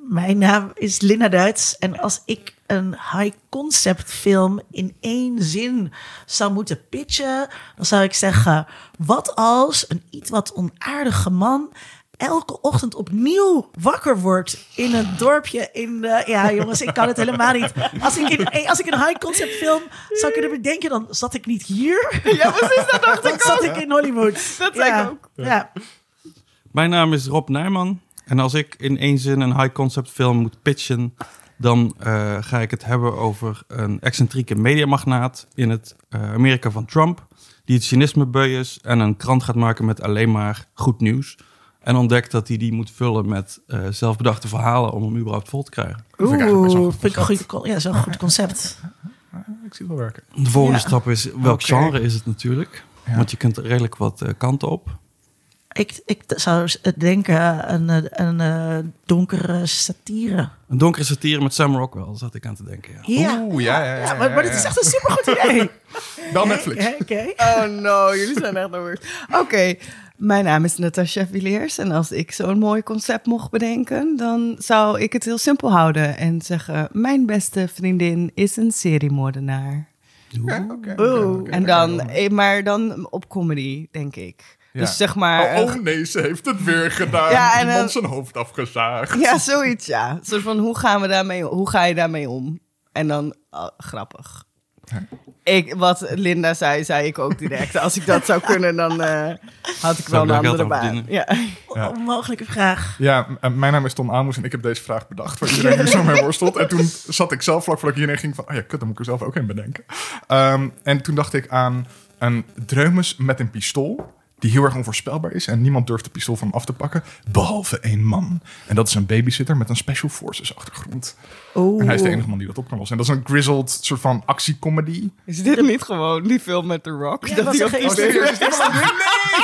Mijn naam is Linda Duits en als ik een high concept film in één zin zou moeten pitchen, dan zou ik zeggen: wat als een iets wat onaardige man elke ochtend opnieuw wakker wordt in een dorpje in de... Ja, jongens, ik kan het helemaal niet. Als ik, in, als ik een high concept film zou kunnen bedenken, dan zat ik niet hier. Ja, precies, dat dacht Dan ik zat ik in Hollywood. Dat zei ja. ik ook. Ja. Mijn naam is Rob Nijman. En als ik in één zin een high concept film moet pitchen, dan eh, ga ik het hebben over een excentrieke mediamagnaat in het eh, Amerika van Trump, die het cynisme beu is en een krant gaat maken met alleen maar goed nieuws. En ontdekt dat hij die moet vullen met eh, zelfbedachte verhalen om hem überhaupt vol te krijgen. Vind ik Oeh, goed vind ik een goede con- ja, zo'n goed concept. Ik zie het wel werken. De volgende Ja. stap is welk genre is het natuurlijk. Ja. Want je kunt er redelijk wat kanten op. Ik, ik zou s- denken een, eh, een, eh, donkere satire. Een donkere satire met Sam Rockwell, zat ik aan te denken. Ja. Ja, Oeh, ja, ja, ja, ja, maar, maar dit is echt een supergoed idee. Wel Netflix. Oké, oké. Oh no, jullie zijn echt over. Oké, mijn naam is Natasha Villiers. En als ik zo'n mooi concept mocht bedenken, dan zou ik het heel simpel houden en zeggen: Mijn beste vriendin is een seriemoordenaar. Oké, En dan, eh, maar dan op comedy, denk ik. Ja. Dus zeg maar. Oh, oh nee, ze heeft het weer gedaan. Ja, en Iemand dan- zijn hoofd afgezaagd. Ja, zoiets, ja. Een soort van, hoe gaan we daarmee, hoe ga je daarmee om? En dan, oh, grappig. Ik, wat Linda zei, zei ik ook direct. Als ik dat zou kunnen, dan eh, had ik wel een andere aan baan. Ja. Ja. Onmogelijke vraag. Ja, eh, mijn naam is Tom Amos en ik heb deze vraag bedacht. Waar iedereen nu zo mee worstelt. En toen zat ik zelf vlak voordat ik hierheen ging van... Oh ja, kut, dan moet ik er zelf ook een bedenken. Ehm, en toen dacht ik aan een dreumes met een pistool... die heel erg onvoorspelbaar is... en niemand durft de pistool van hem af te pakken... behalve één man. En dat is een babysitter met een Special Forces achtergrond. Oeh. En hij is de enige man die dat op kan lossen. En dat is een grizzled soort van actiecomedy. Is dit niet gewoon die film met The Rock? Ja, dat dat hij was op een die geïnspireerd- stuur-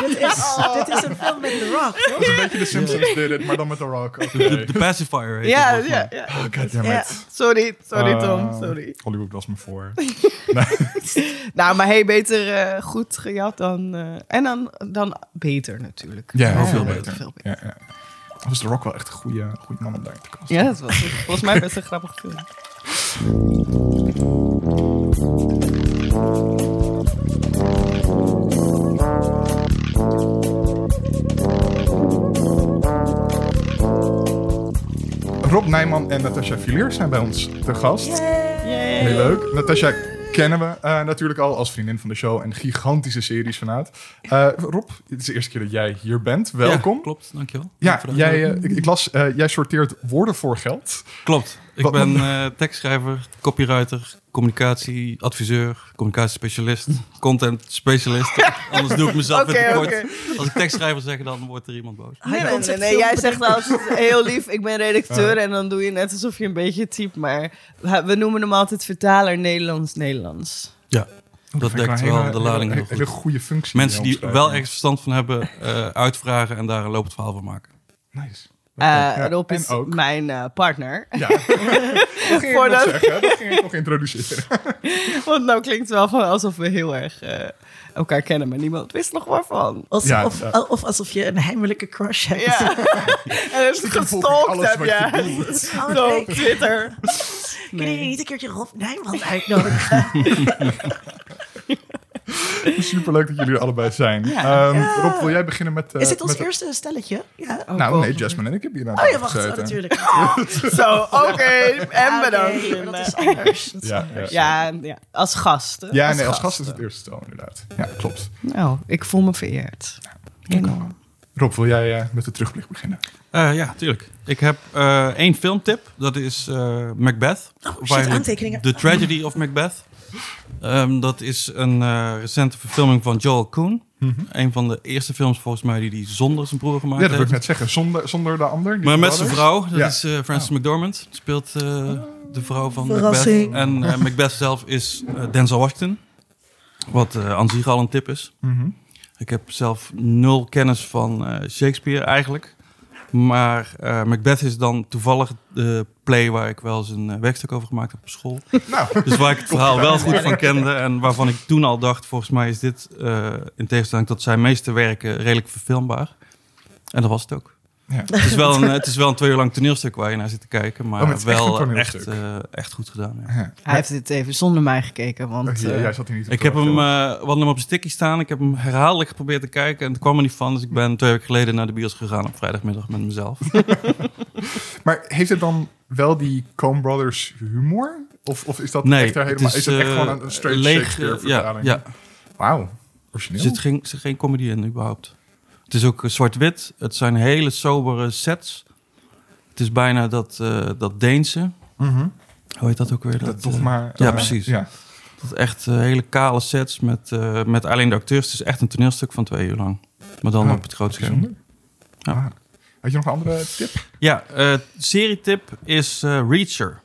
Dit is, dit is een film met The Rock, toch? Dat is een beetje de Simpsons did it, maar dan met The Rock. De, de pacifier heet Ja, ja, ja. Oh. Sorry, sorry Uh, Tom, sorry. Hollywood was me voor. Nou, maar hey, beter eh, goed gejat dan... eh, en dan, dan beter natuurlijk. Ja, Veel veel beter. Veel beter. Ja, ja. Was The Rock wel echt een goede, goede man om daar te kasten. Ja, dat was volgens mij best een grappig film. Rob Nijman en Natasha Villiers zijn bij ons te gast. Yay. Heel leuk. Natasha kennen we eh, natuurlijk al als vriendin van de show en gigantische series vanuit. Eh, Rob, het is de eerste keer dat jij hier bent. Welkom. Ja, klopt, dankjewel. Ja, Dank jij, eh, ik, ik las, jij sorteert woorden voor geld. Klopt. Ik Wat- ben eh, tekstschrijver, copywriter, communicatieadviseur, communicatiespecialist, content specialist. Anders doe ik mezelf weer tekort. oké. Als ik tekstschrijver zeg, dan wordt er iemand boos. Nee, nee, jij zegt als heel lief, ik ben redacteur en dan doe je net alsof je een beetje typt, maar we noemen hem altijd vertaler Nederlands-Nederlands. Ja, dat ik dekt een wel hele- de lading hele, heel hele goed. goede functie. Mensen die wel ergens verstand van hebben, eh, uitvragen en daar een lopend verhaal van maken. Nice. Eh Ja, Rob is ook. mijn eh, partner. Ja, dat ging ik Voordat- nog zeggen. Dat ging ik nog introduceren. Want nou klinkt het wel van alsof we heel erg eh, elkaar kennen, maar niemand wist nog waarvan. Als, Ja, of, ja. of alsof je een heimelijke crush hebt. Ja. en ik gestalkt heb, je. Oh, Zo nee. op Twitter. Kun je niet een keertje Rob Nijman uitnodigen? Superleuk dat jullie er allebei zijn. Ja. Ehm, Rob, wil jij beginnen met... eh, Is dit ons met de- eerste stelletje? Ja. Nou, Oh, nee, God. Jasmine en ik heb hier aan Oh ja, tafel wacht. Oh, natuurlijk. Zo, oké. En bedankt. Dat is anders. Dat is Ja, anders. Ja, ja, als gast. hè? Ja, nee, als gast is het eerste stel, inderdaad. Ja, klopt. Nou, ik voel me vereerd. Rob, wil jij eh, met de terugblik beginnen? Eh, ja, tuurlijk. Ik heb eh, één filmtip. Dat is eh, Macbeth. Oh, shit, aantekeningen. The Tragedy of Macbeth. Ehm, dat is een eh, recente verfilming van Joel Coen. Een van de eerste films volgens mij die hij zonder zijn broer gemaakt Ja, dat wil heeft. ik net zeggen. Zonder, zonder de ander. Maar met zijn vrouw, dat Ja. is eh, Frances McDormand, speelt eh, de vrouw van Verrassing. Macbeth. En Macbeth zelf is Denzel Washington, wat eh, aan zich al een tip is. Mhm. Ik heb zelf nul kennis van eh, Shakespeare eigenlijk. Maar eh, Macbeth is dan toevallig de play waar ik wel eens een eh, werkstuk over gemaakt heb op school. Nou, Dus waar ik het verhaal wel goed van kende en waarvan ik toen al dacht, volgens mij is dit eh, in tegenstelling tot zijn meeste werken redelijk verfilmbaar. En dat was het ook. Ja. Het is, wel een, het is wel een twee uur lang toneelstuk waar je naar zit te kijken. Maar Oh, echt wel echt, eh, echt goed gedaan. Ja. Ja. Hij heeft dit even zonder mij gekeken, want... Oh, Ja, eh, jij zat hier niet op Ik heb hem, eh we hem op een sticky staan. Ik heb hem herhaaldelijk geprobeerd te kijken. En het kwam er niet van. Dus ik ben twee weken geleden naar de bios gegaan op vrijdagmiddag met mezelf. Maar heeft het dan wel die Coen Brothers humor? Of, of is dat Nee, echt er helemaal... het is, het echt gewoon een, een straight leeg, Shakespeare ja, vertaling? ja, Wauw, er origineel. zit geen, zit geen comedy in überhaupt. Het is ook zwart-wit. Het zijn hele sobere sets. Het is bijna dat, eh, dat Deense. Mhm. Hoe heet dat ook weer? Dat, Dat, is eh, maar... ja, precies. Ja. dat echt eh, hele kale sets met, met alleen de acteurs. Het is echt een toneelstuk van twee uur lang. Maar dan Oh, op het grote scherm. Ja. Ah. Had je nog een andere tip? Ja, eh serietip is Reacher.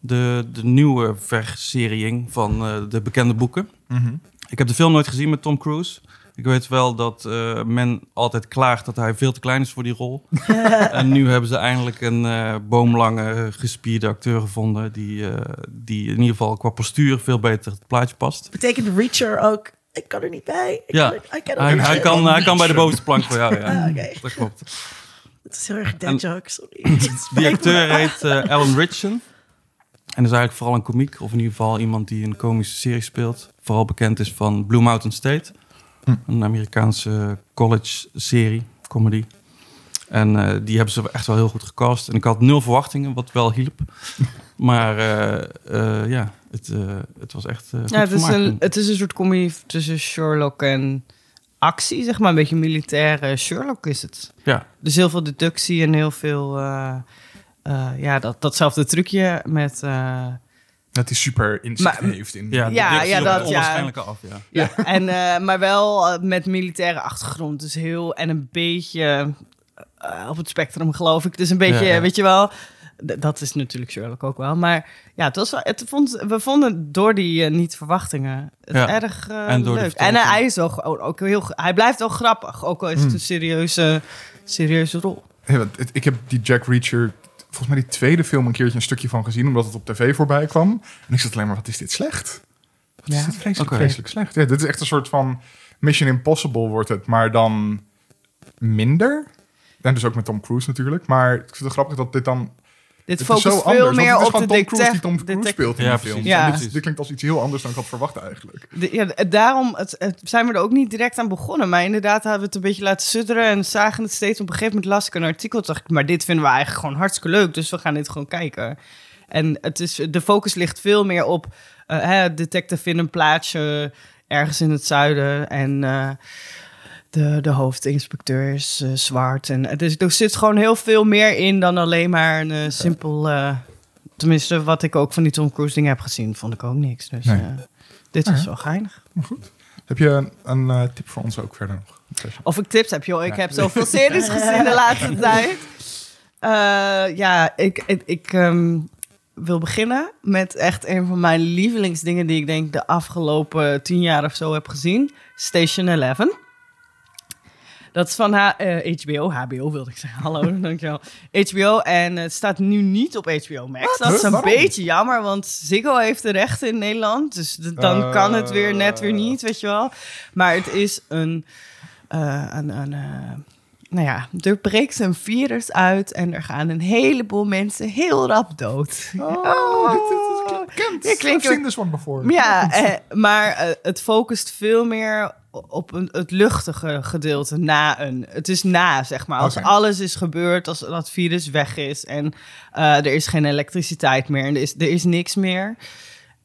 De, de nieuwe verseriering van de bekende boeken. Mhm. Ik heb de film nooit gezien met Tom Cruise. Ik weet wel dat eh, men altijd klaagt dat hij veel te klein is voor die rol. en nu hebben ze eindelijk een eh, boomlange, gespierde acteur gevonden... Die, eh, die in ieder geval qua postuur veel beter het plaatje past. Betekent Reacher ook, ik kan er niet bij. Ik Ja. kan Hij, kan, hij kan bij de bovenste plank voor jou, ja. Ah. Dat klopt. Het is heel erg dead joke, sorry. Die acteur heet eh, Alan. En is eigenlijk vooral een komiek, of in ieder geval iemand die een komische serie speelt. Vooral bekend is van Blue Mountain State. Hm. Een Amerikaanse college-serie, comedy. En eh, die hebben ze echt wel heel goed gecast. En ik had nul verwachtingen, wat wel hielp. Maar eh, eh, ja, het, het was echt Ja, het is, een, het is een soort comedy tussen Sherlock en actie, zeg maar. Een beetje militaire Sherlock is het. Ja, Dus heel veel deductie en heel veel... ja, dat, datzelfde trucje met... Dat hij super inzicht Maar- heeft in... ja, Ja, ja, dat, het ja. onwaarschijnlijke af. Ja. ja, en, eh, maar wel eh, met militaire achtergrond. Dus heel... En een beetje eh, op het spectrum, geloof ik. Dus een beetje, weet je wel... Dat is natuurlijk Sherlock ook wel. Maar ja, het was wel, het vond, we vonden door die niet-verwachtingen het Ja. erg eh, En leuk. En hij is wel gewoon ook heel... Hij blijft wel grappig. Ook al is het Hmm. een serieuze, serieuze rol. Ik heb die Jack Reacher, volgens mij die tweede film, een keertje een stukje van gezien, omdat het op tv voorbij kwam. En ik zat alleen maar, wat is dit slecht? Wat is Ja. dit vreselijk slecht. Ja, dit is echt een soort van Mission Impossible wordt het, maar dan minder. En dus ook met Tom Cruise natuurlijk. Maar ik vind het grappig dat dit dan... Dit Het is zo focust anders, veel meer op de Tom Cruise die Tom Cruise speelt in Ja, de film. Ja. En Dit, dit klinkt als iets heel anders dan ik had verwacht eigenlijk. De- ja, d- daarom het, het zijn we er ook niet direct aan begonnen. Maar inderdaad hadden we het een beetje laten sudderen en zagen het steeds. Op een gegeven moment las ik een artikel. Dacht ik, maar dit vinden we eigenlijk gewoon hartstikke leuk. Dus we gaan dit gewoon kijken. En het is, de focus ligt veel meer op eh hè, detective in een plaatsje ergens in het zuiden. En eh, de, de hoofdinspecteur is eh, zwart. En, dus er zit gewoon heel veel meer in dan alleen maar een eh, simpel... eh, tenminste, wat ik ook van die Tom Cruise dingen heb gezien, vond ik ook niks. Dus Nee. dit Nou is ja. wel geinig. Heb je een, een tip voor ons ook verder nog? Of ik tips heb, joh. Ik heb zoveel series gezien de laatste tijd. Ja, ik, ik, ik ehm, wil beginnen met echt een van mijn lievelingsdingen... die ik denk de afgelopen tien jaar of zo heb gezien. Station 11. Dat is van H- eh, HBO. HBO wilde ik zeggen. Hallo, dankjewel. HBO. En het staat nu niet op HBO Max. Dat is een Waarom? beetje jammer, want Ziggo heeft de rechten in Nederland. Dus dan Eh. kan het weer net weer niet, weet je wel. Maar het is een... eh, een, een nou ja, er breekt een virus uit en er gaan een heleboel mensen heel rap dood. Oh, dit, dit, dit klinkt. I've seen this one before. Ja, eh, maar het focust veel meer op een, het luchtige gedeelte na een. Het is na, zeg maar. Als alles is gebeurd, als dat virus weg is en eh, er is geen elektriciteit meer en er is, er is niks meer.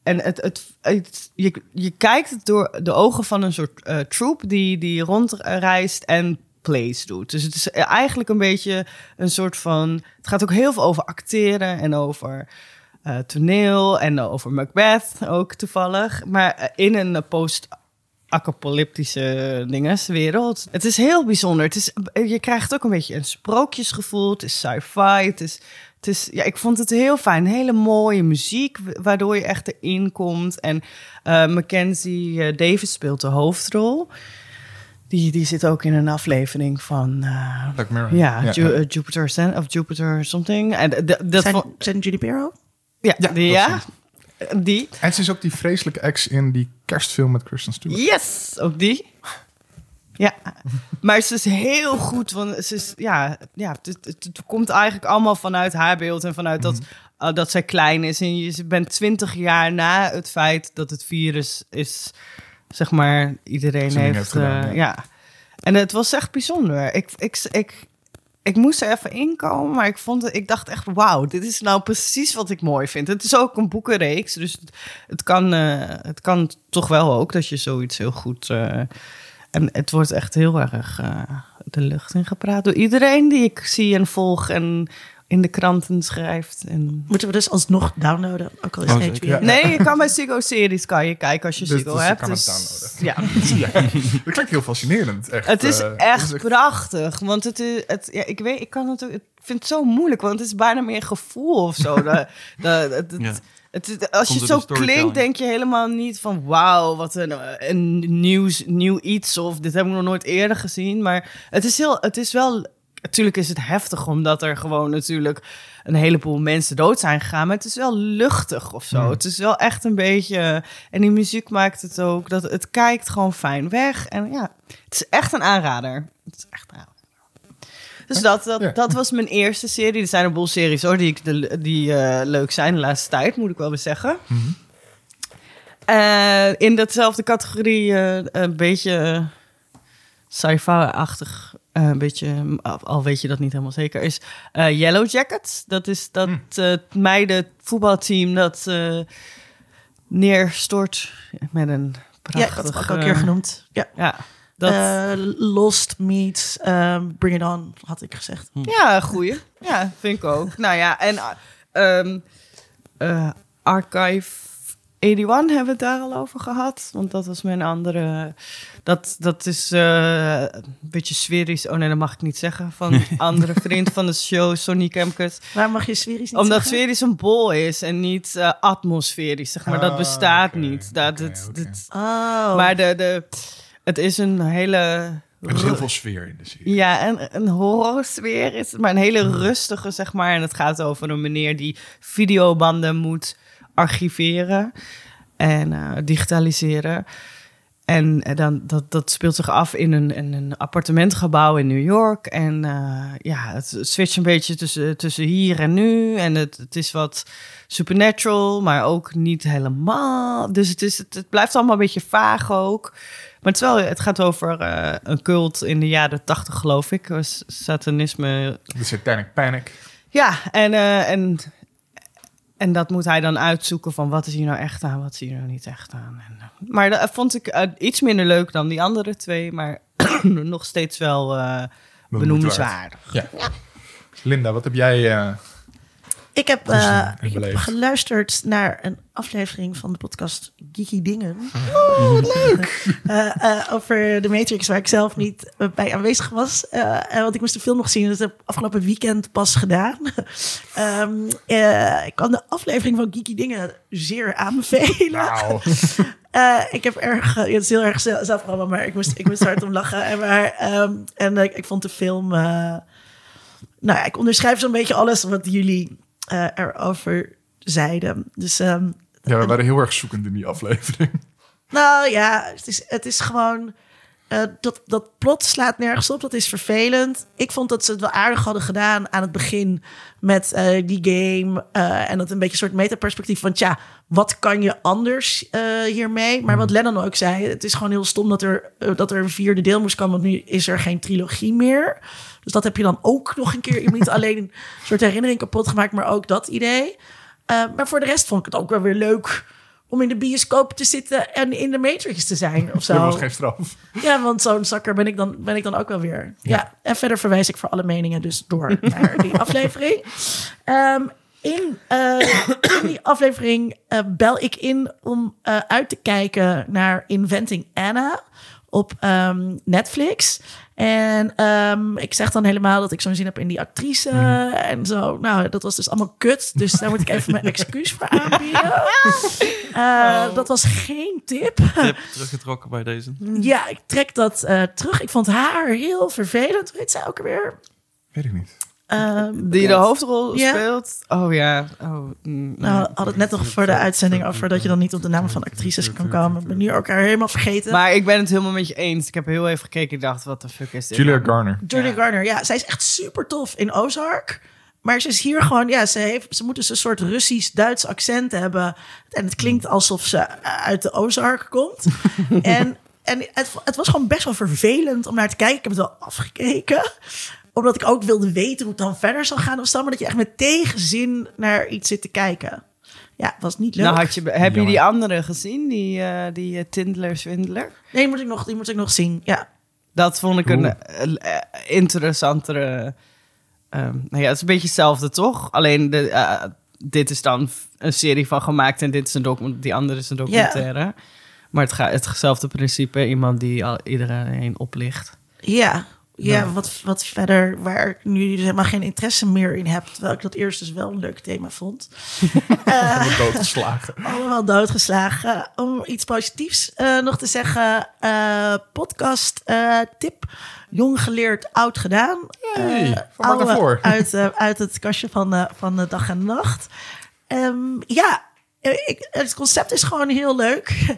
En het, het, het- je, je kijkt het door de ogen van een soort eh troep die, die rondreist en plays doet. Dus het is eigenlijk een beetje een soort van. Het gaat ook heel veel over acteren en over eh, toneel en over Macbeth ook toevallig. Maar in een post-apocalyptische dingeswereld. Het is heel bijzonder. Het is, je krijgt ook een beetje een sprookjesgevoel. Het is sci-fi. Het is, het is, ja, ik vond het heel fijn. Hele mooie muziek, waardoor je echt erin komt. En eh, Mackenzie eh, Davis speelt de hoofdrol. Die, die zit ook in een aflevering van eh, Black Mirror. ja, ja, Ju- ja. Jupiter Sen- of Jupiter something. En dat Junipero? ja, Ja, die, ja, die. En ze is ook die vreselijke ex in die kerstfilm met Kristen Stewart. Yes, ook die. Ja, maar ze is heel goed. Want ze is, ja, ja het, het, het komt eigenlijk allemaal vanuit haar beeld en vanuit dat, uh, dat zij klein is. En je bent twintig jaar na het feit dat het virus is, zeg maar, iedereen heeft. heeft gedaan, eh, ja. ja. En het was echt bijzonder. Ik, ik, ik, ik moest er even inkomen, maar ik, vond ik dacht echt, wauw, dit is nou precies wat ik mooi vind. Het is ook een boekenreeks, dus het, het, kan, eh, het kan toch wel ook dat je zoiets heel goed... eh, en het wordt echt heel erg eh, de lucht in gepraat door iedereen die ik zie en volg en in de kranten schrijft. En... Moeten we dus alsnog downloaden? Ook al is Oh, het zeker. HBO. Ja. Nee, je kan bij Ziggo Series kan je kijken als je Dus- Ziggo dus je hebt. kan het dus- downloaden. Ja, Dat klinkt heel fascinerend. Echt, Het is eh, echt het is prachtig. Want het is, het, ja, ik weet, ik kan het, ook- ik vind het zo moeilijk, want het is bijna meer gevoel of zo. De, de, het, het, Ja. het, het- als je het zo klinkt, denk je helemaal niet van wauw, wat een, een nieuws, nieuw iets of dit heb ik nog nooit eerder gezien. Maar het is, heel, het is wel, natuurlijk is het heftig omdat er gewoon natuurlijk een heleboel mensen dood zijn gegaan. Maar het is wel luchtig of zo. Het is wel echt een beetje, en die muziek maakt het ook, dat het kijkt gewoon fijn weg. En ja, het is echt een aanrader. Het is echt een aanrader. Dus dat, dat, Ja. dat was mijn eerste serie. Er zijn een boel series hoor, die, de, die eh, leuk zijn de laatste tijd, moet ik wel weer zeggen. Eh, in datzelfde categorie eh, een beetje sci-fi-achtig, eh, een beetje, al, al weet je dat niet helemaal zeker, is eh, Yellow Jackets. Dat is dat meiden voetbalteam dat eh, neerstort met een Ja, prachtig... dat heb ik al een keer genoemd. Ja. Ja, dat, Lost meets Bring It On, had ik gezegd. Ja, goeie. Ja, vind ik ook. nou ja, en ehm eh, Archive 81 hebben we het daar al over gehad. Want dat was mijn andere... Dat, dat is eh, een beetje sferisch. Oh nee, dat mag ik niet zeggen. Van een andere vriend van de show, Sonny Kemkes. Waar mag je Sweries niet Omdat zeggen? sferisch een bol is en niet eh, atmosferisch, zeg maar. dat Ah, bestaat niet. Dat, het, het- Oh. Maar de, de, het is een hele... Er is heel veel sfeer in de serie. Ja, en een horrorsfeer is het, maar een hele rustige, zeg maar. En het gaat over een meneer die videobanden moet archiveren en eh, digitaliseren. En eh, dan, dat, dat speelt zich af in een, in een appartementgebouw in New York. En eh, ja, het switcht een beetje tussen, tussen hier en nu. En het, het is wat supernatural, maar ook niet helemaal. Dus het, is, het, het blijft allemaal een beetje vaag ook. Maar het, wel, het gaat over een cult in de jaren tachtig, geloof ik. Satanisme. De Satanic Panic. Ja, en, eh, en, en dat moet hij dan uitzoeken van wat is hier nou echt aan, wat is hier nou niet echt aan. En, eh, maar dat vond ik eh, iets minder leuk dan die andere twee, maar nog steeds wel eh benoemenswaardig. Ja. Linda, wat heb jij... Ik heb, eh, ik heb geluisterd naar een aflevering van de podcast Geeky Dingen. Oh, Eh, eh, over de Matrix, waar ik zelf niet bij aanwezig was. Want ik moest de film nog zien. Dat heb ik afgelopen weekend pas gedaan. Ehm, eh, ik kan de aflevering van Geeky Dingen zeer aanbevelen. Eh, ik heb erg, het is heel erg zelf- maar ik moest, ik moest hard om lachen. En, maar, ehm, en eh, ik vond de film, nou ja, ik onderschrijf zo'n beetje alles wat jullie eh, erover zeiden. Dus, ehm, ja, we waren heel erg zoekend in die aflevering. nou ja, het is, het is gewoon, eh, dat, dat plot slaat nergens op, dat is vervelend. Ik vond dat ze het wel aardig hadden gedaan aan het begin met eh, die game. en dat een beetje een soort metaperspectief van, tja, wat kan je anders hiermee? Maar wat Lennon ook zei, het is gewoon heel stom dat er, dat er een vierde deel moest komen, want nu is er geen trilogie meer. Dus dat heb je dan ook nog een keer, niet alleen een soort herinnering kapot gemaakt, maar ook dat idee. Eh, maar voor de rest vond ik het ook wel weer leuk om in de bioscoop te zitten en in de Matrix te zijn of Er was zo. geen straf. Ja, want zo'n zakker ben ik, dan, ben ik dan ook wel weer. Ja. en verder verwijs ik voor alle meningen dus door naar die aflevering. Ehm, in, eh, in die aflevering eh, bel ik in om eh, uit te kijken naar Inventing Anna op ehm, Netflix. En ehm, ik zeg dan helemaal dat ik zo'n zin heb in die actrice en zo. Nou, dat was dus allemaal kut. Dus daar moet ik even mijn excuus voor aanbieden. Eh, Dat was geen tip. Tip teruggetrokken bij deze. Ja, ik trek dat eh, terug. Ik vond haar heel vervelend. Weet zij ook weer? Weet ik niet. Ehm, Die de hoofdrol Ja. speelt. Oh ja. Oh, mm, Nou, we hadden het net nog voor de uitzending over dat je dan niet op de namen van actrices kan komen. Ik ben nu elkaar helemaal vergeten. Maar ik ben het helemaal met je eens. Ik heb heel even gekeken. Ik dacht, wat de fuck is dit? Julia nou? Garner. Julia Ja. Garner, ja, zij is echt super tof in Ozark. Maar ze is hier gewoon, ja, ze, heeft, ze moet dus een soort Russisch-Duits accent hebben. En het klinkt alsof ze uit de Ozark komt. en en het, het was gewoon best wel vervelend om naar te kijken. Ik heb het wel afgekeken. Omdat ik ook wilde weten hoe het dan verder zou gaan of zo. Maar dat je echt met tegenzin naar iets zit te kijken. Ja, was niet leuk. Nou, had je, heb je die andere gezien? Die, eh die eh, Tindler Swindler? Nee, die moet ik nog, die moet ik nog zien. Ja, Dat vond ik een eh, eh, interessantere... ehm, nou ja, het is een beetje hetzelfde, toch? Alleen de, eh, dit is dan een serie van gemaakt en dit is een document, die andere is een documentaire. Maar het gaat hetzelfde principe. Iemand die al iedereen oplicht. ja. Ja, Wat, wat verder, waar ik nu dus helemaal geen interesse meer in heb. Terwijl ik dat eerst dus wel een leuk thema vond. Wordt doodgeslagen. Allemaal doodgeslagen. Om iets positiefs eh, nog te zeggen. eh, podcast eh, tip. Jong geleerd, oud gedaan. Hey, Eh, oude Voor. Uit, eh, uit het kastje van, de van de dag en nacht. Ehm, ja, eh, ik, het concept is gewoon heel leuk.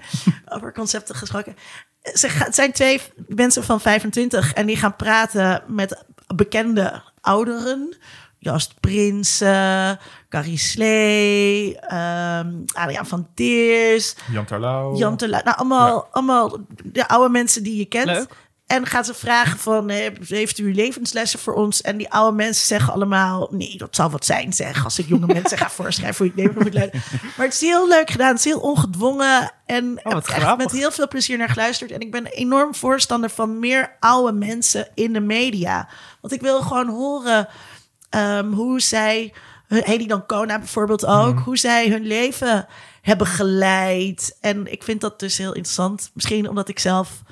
Over concepten gesproken. Ze ga- Het zijn twee mensen van 25 en die gaan praten met bekende ouderen. Joost Prinsen, Carrie Slee, ehm Adriaan van Teers, Jan Terlouw. Jan Terlouw. Nou, allemaal, allemaal de oude mensen die je kent. Leuk. En gaat ze vragen van, eh, heeft u levenslessen voor ons? En die oude mensen zeggen allemaal, nee, dat zal wat zijn, zeg. Als ik jonge mensen ga voorschrijven hoe ik leven moet leiden. Maar het is heel leuk gedaan, het is heel ongedwongen. En Oh, heb echt grappig. met heel veel plezier naar geluisterd. En ik ben enorm voorstander van meer oude mensen in de media. Want ik wil gewoon horen ehm, hoe zij, Hedy Dancona bijvoorbeeld ook, hoe zij hun leven hebben geleid. En ik vind dat dus heel interessant. Misschien omdat ik zelf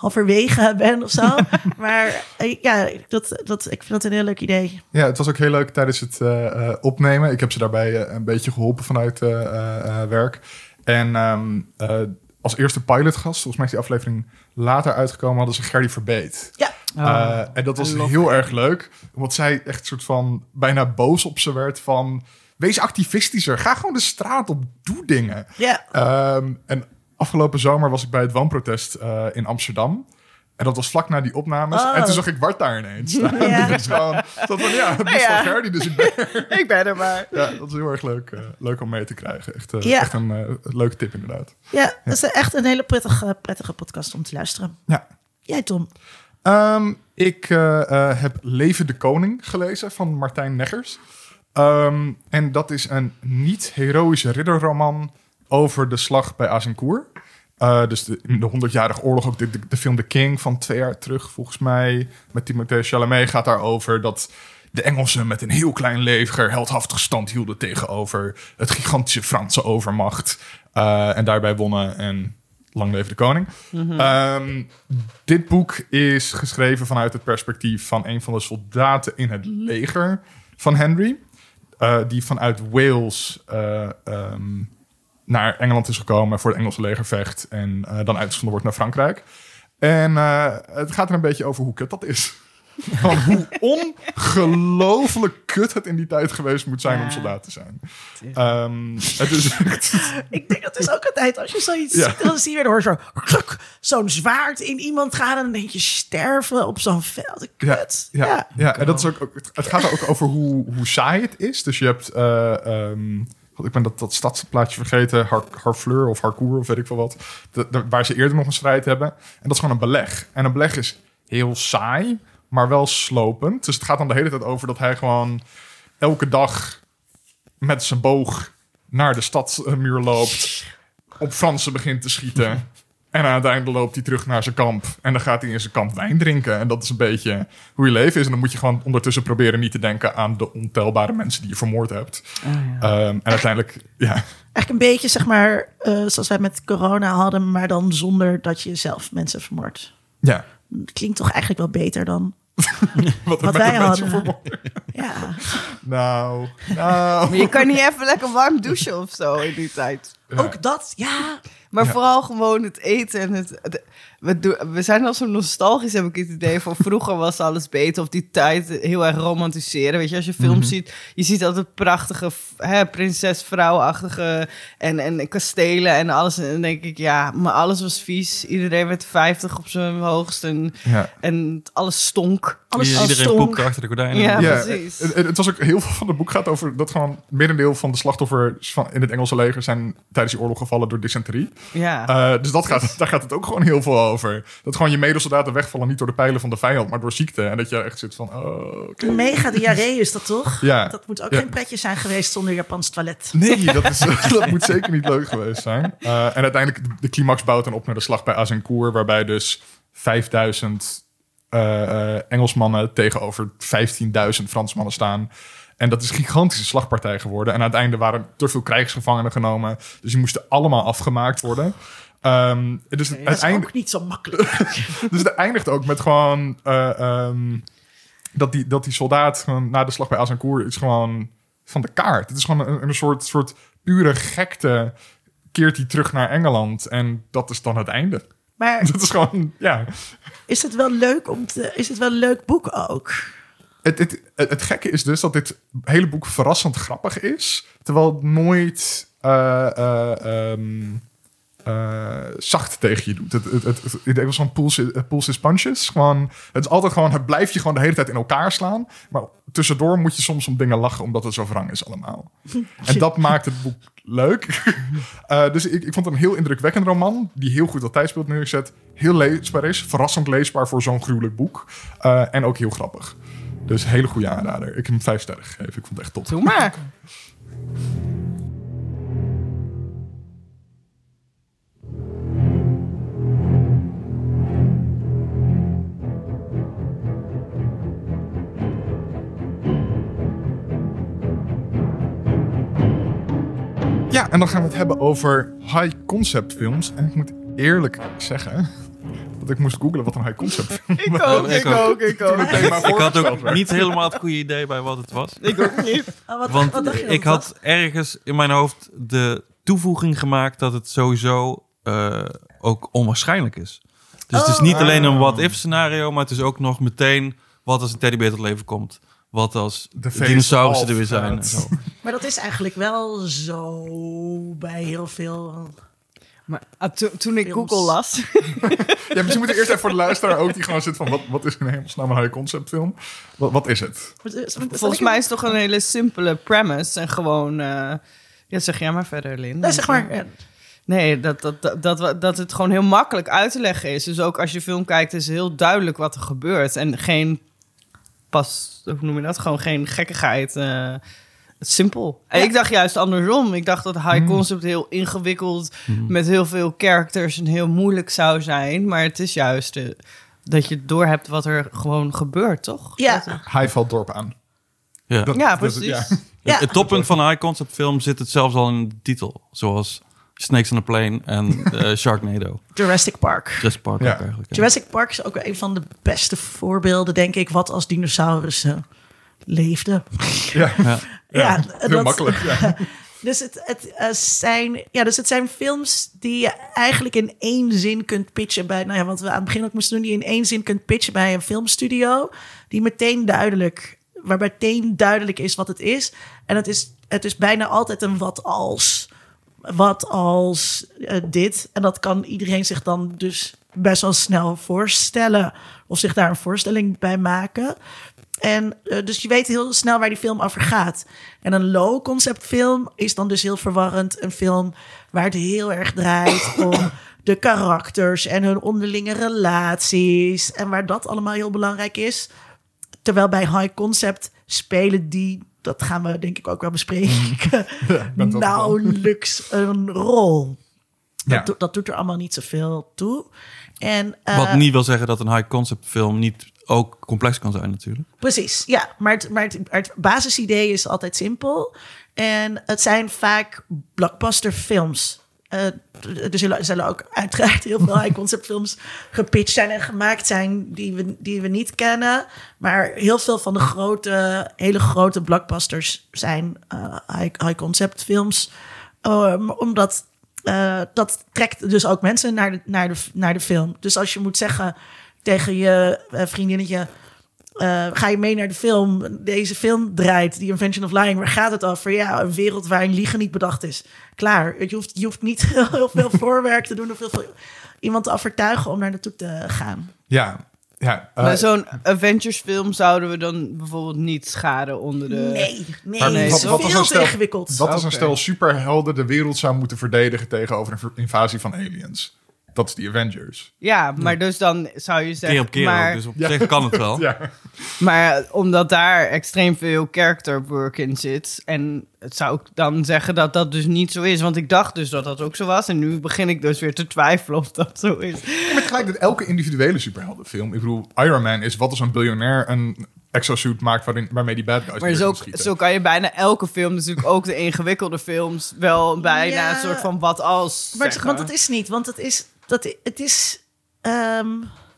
halverwege ben of zo. maar eh, ja, dat, dat, ik vind dat een heel leuk idee. Ja, het was ook heel leuk tijdens het eh, eh, opnemen. Ik heb ze daarbij een beetje geholpen vanuit eh, eh, eh, werk. En ehm, eh, als eerste pilotgast, volgens mij is die aflevering later uitgekomen, hadden ze Gerdy Verbeet. Ja, Eh, en dat was heel erg leuk. Omdat zij echt soort van bijna boos op ze werd van... Wees activistischer. Ga gewoon de straat op. Doe dingen. ja. Ehm, en afgelopen zomer was ik bij het wanprotest eh, in Amsterdam. En dat was vlak na die opnames. Oh. En toen zag ik Bart daar ineens. Ja. Dus gewoon, dat van, ja, het is ja. van Gerdy, dus ik ben er. Ik ben er maar. Ja, dat is heel erg leuk, eh, leuk om mee te krijgen. Echt, eh, Ja. echt een leuke tip inderdaad. ja, dat is echt een hele prettige, prettige podcast om te luisteren. Ja. Jij, Tom? Ehm, ik heb Leven de Koning gelezen van Martijn Neggers. Ehm, en dat is een niet-heroïsche ridderroman over de slag bij Azincourt. Eh, dus de, de 100-jarige oorlog, ook de, de, de film The King van twee jaar terug, volgens mij. Met Timothée Chalamet gaat daarover dat de Engelsen met een heel klein leger heldhaftig stand hielden tegenover het gigantische Franse overmacht. Eh, en daarbij wonnen en lang leven de koning. Ehm, dit boek is geschreven vanuit het perspectief van een van de soldaten in het leger van Henry. eh, die vanuit Wales eh, ehm, naar Engeland is gekomen, voor het Engelse leger vecht en eh, dan uitgezonden wordt naar Frankrijk. En eh, het gaat er een beetje over hoe kut dat is. Van hoe ongelooflijk kut het in die tijd geweest moet zijn om soldaat te zijn. Ehm, het is. Ik denk dat is ook altijd, als je zoiets Ja. ziet, dan zie je zo, kluk, zo'n zwaard in iemand gaan en dan denk je sterven op zo'n veld. Kut. Ja, ja, en dat is ook, ook- het gaat er ook over hoe, hoe saai het is. Dus je hebt, eh, ehm, ik ben dat, dat stadsplaatje vergeten, Har, Harfleur of Harcourt of weet ik veel wat. Waar ze eerder nog een strijd hebben. En dat is gewoon een beleg. En een beleg is heel saai, maar wel slopend. Dus het gaat dan de hele tijd over dat hij gewoon elke dag met zijn boog naar de stadsmuur loopt. Op Fransen begint te schieten. En uiteindelijk loopt hij terug naar zijn kamp. En dan gaat hij in zijn kamp wijn drinken. En dat is een beetje hoe je leven is. En dan moet je gewoon ondertussen proberen niet te denken aan de ontelbare mensen die je vermoord hebt. Ehm, en uiteindelijk, ja. Eigenlijk een beetje, zeg maar, eh, zoals wij met corona hadden, maar dan zonder dat je zelf mensen vermoordt. ja. Klinkt toch eigenlijk wel beter dan Wat, wij hadden. Ja, Nou, nou. Maar je kan niet even lekker warm douchen of zo in die tijd. Ook dat, ja. Maar Ja. vooral gewoon het eten en het... het- we, doen, we zijn al zo nostalgisch, heb ik het idee. Van vroeger was alles beter. Of die tijd heel erg romantiseren. Weet je, als je films Mhm. ziet... Je ziet altijd prachtige hè, prinses-vrouwachtige... En, en kastelen en alles. En dan denk ik, ja, maar alles was vies. Iedereen werd 50 op zijn hoogst. En, Ja. en alles stonk. Alles Iedereen stonk. poepte achter de gordijnen. Ja. Ja, precies. Het, het was ook heel veel van het boek gaat over dat gewoon merendeel van de slachtoffers van, in het Engelse leger zijn tijdens die oorlog gevallen door dysenterie. Ja. Eh, dus dat gaat, daar gaat het ook gewoon heel veel over. Dat gewoon je medesoldaten wegvallen niet door de pijlen van de vijand, maar door ziekte. En dat je echt zit van, oh, oké. Mega diarree is dat toch? Ja. Dat moet ook Ja. geen pretje zijn geweest zonder Japans toilet. Nee, dat, is, dat moet zeker niet leuk geweest zijn. Eh, en uiteindelijk, de, climax bouwt dan op naar de slag bij Azincourt, waarbij dus 5000 eh, eh, Engelsmannen tegenover 15.000 Fransmannen staan. En dat is een gigantische slagpartij geworden. En uiteindelijk waren te veel krijgsgevangenen genomen. Dus die moesten allemaal afgemaakt worden. Dus het, Dat is ook niet zo makkelijk. dus het eindigt ook met gewoon... eh, ehm, dat, die, dat die soldaat na de slag bij Azincourt is gewoon van de kaart. Het is gewoon een, een soort, soort pure gekte. Keert hij terug naar Engeland. En dat is dan het einde. Maar Dat is gewoon, ja... is het wel leuk om te... Is het wel een leuk boek ook? Het, het, het, het gekke is dus dat dit hele boek verrassend grappig is. Terwijl het nooit ehm, eh, zacht tegen je doet. Het, het, het, het, in het Engels van pulse, is- pulse is punches. Gewoon, het is altijd gewoon, het blijft je gewoon de hele tijd in elkaar slaan. Maar tussendoor moet je soms om dingen lachen, omdat het zo wrang is allemaal. En dat maakt het boek leuk. Eh, dus ik, ik vond het een heel indrukwekkend roman, die heel goed dat tijdsbeeld neerzet. Heel leesbaar is, verrassend leesbaar voor zo'n gruwelijk boek. Eh, en ook heel grappig. Dus hele goede aanrader. Ik heb hem vijf sterren gegeven. Ik vond het echt top. Doe maar. Ja, en dan gaan we het hebben over high concept films. En ik moet eerlijk zeggen dat ik moest googlen wat een high concept film Ik ook, Ik ik ook. ik ook. Ik had ook niet helemaal het goede idee bij wat het was. Ik ook niet. Oh, wat, Want wat ik had ergens in mijn hoofd de toevoeging gemaakt dat het sowieso eh, ook onwaarschijnlijk is. Dus het is Oh. niet alleen een what-if scenario, maar het is ook nog meteen wat als een teddybeer tot leven komt. Wat als De dinosaurussen er weer zijn. En zo. Maar dat is eigenlijk wel zo bij heel veel... Maar ah, to- toen ik Films. Google las, Ja, misschien moeten we eerst even voor de luisteraar ook die gewoon zit van... wat, wat is in hemelsnaam een high concept film? Wat, wat is het? volgens mij is het toch een hele simpele premise. En gewoon, eh, ja, zeg jij maar verder, Lin. Nee, zeg maar... Nee, dat, dat, dat, dat, dat het gewoon heel makkelijk uit te leggen is. Dus ook als je film kijkt, is heel duidelijk wat er gebeurt. En geen pas, hoe noem je dat? Gewoon geen gekkigheid. eh, het simpel. En Ja. ik dacht juist andersom. Ik dacht dat high Mm. concept heel ingewikkeld met heel veel characters en heel moeilijk zou zijn. Maar het is juist eh, dat je doorhebt wat er gewoon gebeurt, toch? Ja. Hij valt dorp aan. Ja. Dat- ja, dat- precies. ja. Ja. Het, het toppunt van een high concept film zit het zelfs al in de titel. Zoals Snakes on a Plane en eh, Sharknado. Jurassic Park. Jurassic Park Ja. ook eigenlijk. ja. Jurassic Park is ook een van de beste voorbeelden, denk ik, wat als dinosaurussen leefden. Ja. Ja. Ja, heel dat- makkelijk. Ja. Dus het, het, eh, zijn, ja, dus het zijn films die je eigenlijk in één zin kunt pitchen bij, nou ja, wat we aan het begin ook moesten doen, die je in één zin kunt pitchen bij een filmstudio, die meteen duidelijk, waarbij meteen duidelijk is wat het is. En het is, het is bijna altijd een wat als. Wat als eh, dit. En dat kan iedereen zich dan dus best wel snel voorstellen. Of zich daar een voorstelling bij maken. En eh, dus je weet heel snel waar die film over gaat. En een low concept film is dan dus heel verwarrend. Een film waar het heel erg draait om de karakters en hun onderlinge relaties. En waar dat allemaal heel belangrijk is. Terwijl bij high concept spelen die, dat gaan we denk ik ook wel bespreken, wel nauwelijks een rol. Ja. Dat, doet- dat doet er allemaal niet zoveel toe. En, eh, Wat niet wil zeggen dat een high concept film niet ook complex kan zijn natuurlijk. Precies, ja. Maar het, maar het, maar het basisidee is altijd simpel. En het zijn vaak blockbuster films. Eh, er, zullen, zullen ook uiteraard heel veel high-concept films gepitcht zijn en gemaakt zijn die we, die we niet kennen. Maar heel veel van de grote, hele grote blockbusters zijn eh, high- high-concept films. Um, omdat eh, dat trekt dus ook mensen naar de, naar, de, naar de film. Dus als je moet zeggen tegen je eh, vriendinnetje... eh, ga je mee naar de film? Deze film draait, The Invention of Lying. Waar gaat het over? Ja, een wereld waarin liegen niet bedacht is. Klaar. Je hoeft, je hoeft niet heel, veel voorwerk te doen... of heel veel iemand te overtuigen om naar naartoe te gaan. Ja, ja. eh, Maar zo'n Avengers film zouden we dan bijvoorbeeld niet schaden onder de... Nee, nee, Maar nee wat- veel wat een te stel- ingewikkeld. dat is een stel superhelden de wereld zou moeten verdedigen tegenover een invasie van aliens. Dat is die Avengers. Ja, maar dus dan zou je Keer zeggen... op keer maar, ook, dus op Ja. zich kan het wel. Ja, maar omdat daar extreem veel character work in zit... en het zou ik dan zeggen dat dat dus niet zo is. Want ik dacht dus dat dat ook zo was. En nu begin ik dus weer te twijfelen of dat zo is. maar tegelijk dat elke individuele superheldenfilm... Ik bedoel, Iron Man is wat als een biljonair een exosuit maakt... Waarin, waarmee die bad guys Maar zo, zo kan je bijna elke film, natuurlijk ook de ingewikkelde films... wel bijna Ja. een soort van wat als Maar het, want het is niet, want het is... Dat, het is ehm,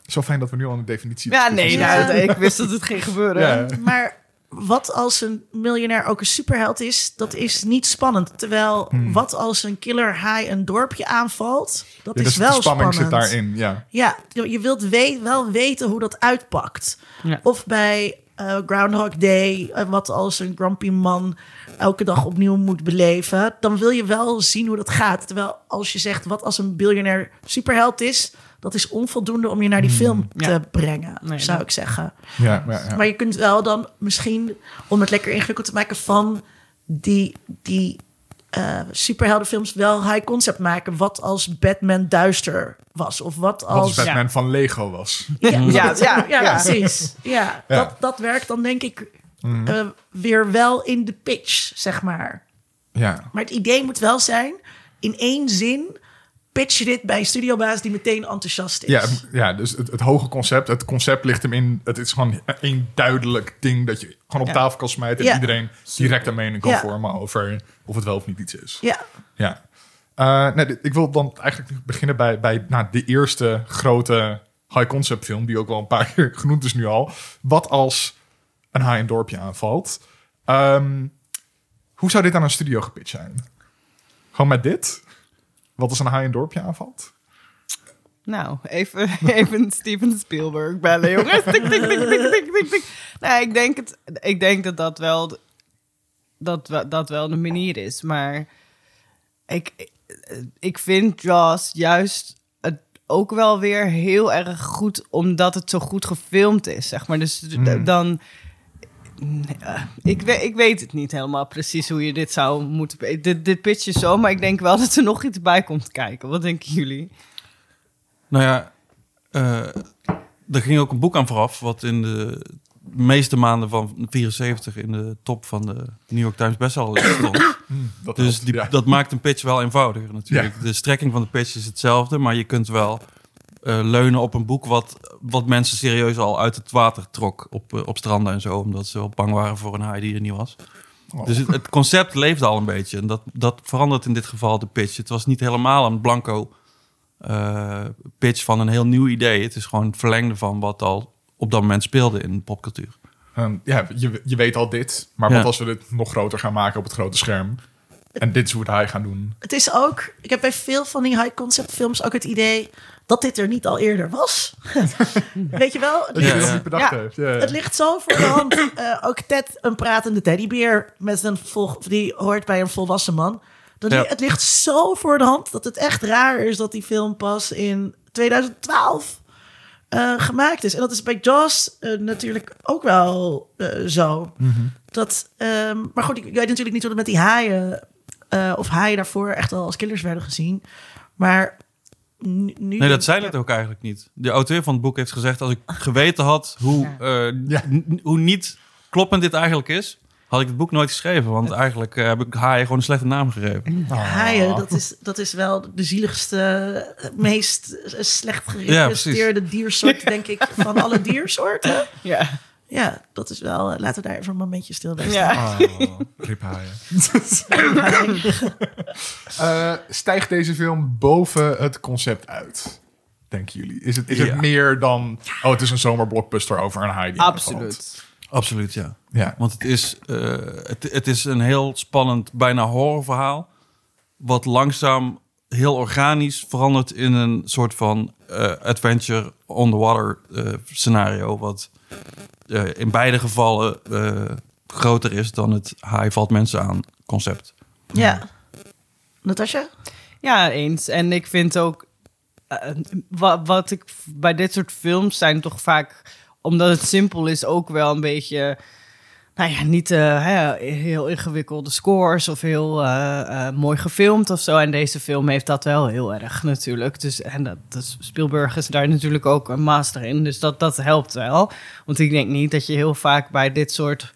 Zo fijn dat we nu al een definitie Ja, nee, Ja. nou, ik wist dat het ging gebeuren. Ja. maar wat als een miljonair ook een superheld is, dat is niet spannend. Terwijl wat als een killer haai een dorpje aanvalt, dat Ja, is dus wel de spanning spannend. zit daarin, ja. Ja, je je wilt we- wel weten hoe dat uitpakt. Ja. Of bij eh, Groundhog Day, eh, wat als een grumpy man elke dag opnieuw moet beleven, dan wil je wel zien hoe dat gaat. Terwijl als je zegt wat als een biljonair superheld is, dat is onvoldoende om je naar die film Ja. te brengen, Nee, zou ik zeggen. Ja, ja, ja. Maar je kunt wel dan misschien, om het lekker ingewikkeld te maken, van die, die eh, superheldenfilms wel high concept maken. Wat als Batman duister was? Of wat Wat als als. Batman van Lego was. Ja, Ja, ja, ja, ja, ja. precies. Ja, Ja. Dat, dat werkt dan denk ik eh, weer wel in de pitch, zeg maar. Ja. Maar het idee moet wel zijn, in één zin pitch je dit bij een studiobaas die meteen enthousiast is. Ja, ja, dus het, het hoge concept. Het concept ligt hem in. Het is gewoon één duidelijk ding dat je gewoon op Ja. tafel kan smijten. En Ja. iedereen direct een mening kan Ja. vormen over of het wel of niet iets is. ja. Ja. Eh, nee, ik wil dan eigenlijk beginnen bij, bij nou, de eerste grote high concept film, die ook wel een paar keer genoemd is nu al. Wat als een high-end dorpje aanvalt? Ehm, hoe zou dit aan een studio gepitcht zijn? Gewoon met dit? Wat als een high-end dorpje aanvalt? Nou, even, even Steven Spielberg bellen, jongens. Tik, tik, tik, tik, tik, tik, tik. Nou, ik denk, het, ik denk dat dat wel, de- dat, dat wel de manier is. Maar ik, ik vind Jaws juist het ook wel weer heel erg goed... omdat het zo goed gefilmd is, zeg maar. Dus Hmm. dan... Eh, Ik, we- ik weet het niet helemaal precies hoe je dit zou moeten... Dit, dit pitch is zo, maar ik denk wel dat er nog iets bij komt kijken. Wat denken jullie? Nou ja, eh, er ging ook een boek aan vooraf, wat in de meeste maanden van 74 in de top van de New York Times bestseller stond. Dat dus helpt, die, ja. dat maakt een pitch wel eenvoudiger natuurlijk. De strekking van de pitch is hetzelfde, maar je kunt wel eh, leunen op een boek wat, wat mensen serieus al uit het water trok op, eh, op stranden en zo, omdat ze wel bang waren voor een haai die er niet was. Oh. Dus het, het concept leefde al een beetje. En dat, dat verandert in dit geval de pitch. Het was niet helemaal een blanco eh, pitch van een heel nieuw idee. Het is gewoon het verlengde van wat al op dat moment speelde in popcultuur. Ehm, ja, je, je weet al dit, maar Ja. wat als we dit nog groter gaan maken op het grote scherm? En dit is hoe het hij gaan doen. Het is ook, ik heb bij veel van die high concept films ook het idee dat dit er niet al eerder was. Weet je wel? Het Dat je ligt, Ja. heeft. Ja. het ligt zo voor de hand. Eh, ook Ted, een pratende teddybeer met een vol, die hoort bij een volwassen man. Dat li-. Het ligt zo voor de hand dat het echt raar is dat die film pas in 2012 eh, gemaakt is. En dat is bij Jaws eh, natuurlijk ook wel eh, zo. Dat, ehm, maar goed, ik weet natuurlijk niet hoe het met die haaien... eh, of haaien daarvoor echt al als killers werden gezien. Maar nu... nu Nee, dat zei het ook eigenlijk niet. De auteur van het boek heeft gezegd... als ik geweten had hoe, eh, Ja. n- hoe niet kloppend dit eigenlijk is... had ik het boek nooit geschreven. Want eigenlijk eh, heb ik haaien gewoon een slechte naam gegeven. Haaien, dat is, dat is wel de zieligste, meest eh, slecht Ja, gerepresenteerde diersoort, denk ik, van alle diersoorten. Ja. Ja, dat is wel. eh, laten we daar even een momentje stil bij Ja. staan. Oh, rip haaien. Eh, stijgt deze film boven het concept uit? Denken jullie? Is het, is Ja. het meer dan... Oh, het is een zomerblockbuster over een haai die aanvalt? Absoluut. Absoluut, ja. Ja. Want het is, eh, het, het is een heel spannend, bijna horrorverhaal. Wat langzaam heel organisch verandert in een soort van eh, adventure on the water eh, scenario. Wat eh, in beide gevallen eh, groter is dan het hij valt mensen aan concept. Ja. Natasja? Ja, eens. En ik vind ook... eh, wat, wat ik bij dit soort films zijn toch vaak... Omdat het simpel is, ook wel een beetje... Nou ja, niet eh, heel ingewikkelde scores of heel eh, eh, mooi gefilmd of zo. En deze film heeft dat wel heel erg natuurlijk. Dus, en dat, dus Spielberg is daar natuurlijk ook een master in. Dus dat, dat helpt wel. Want ik denk niet dat je heel vaak bij dit soort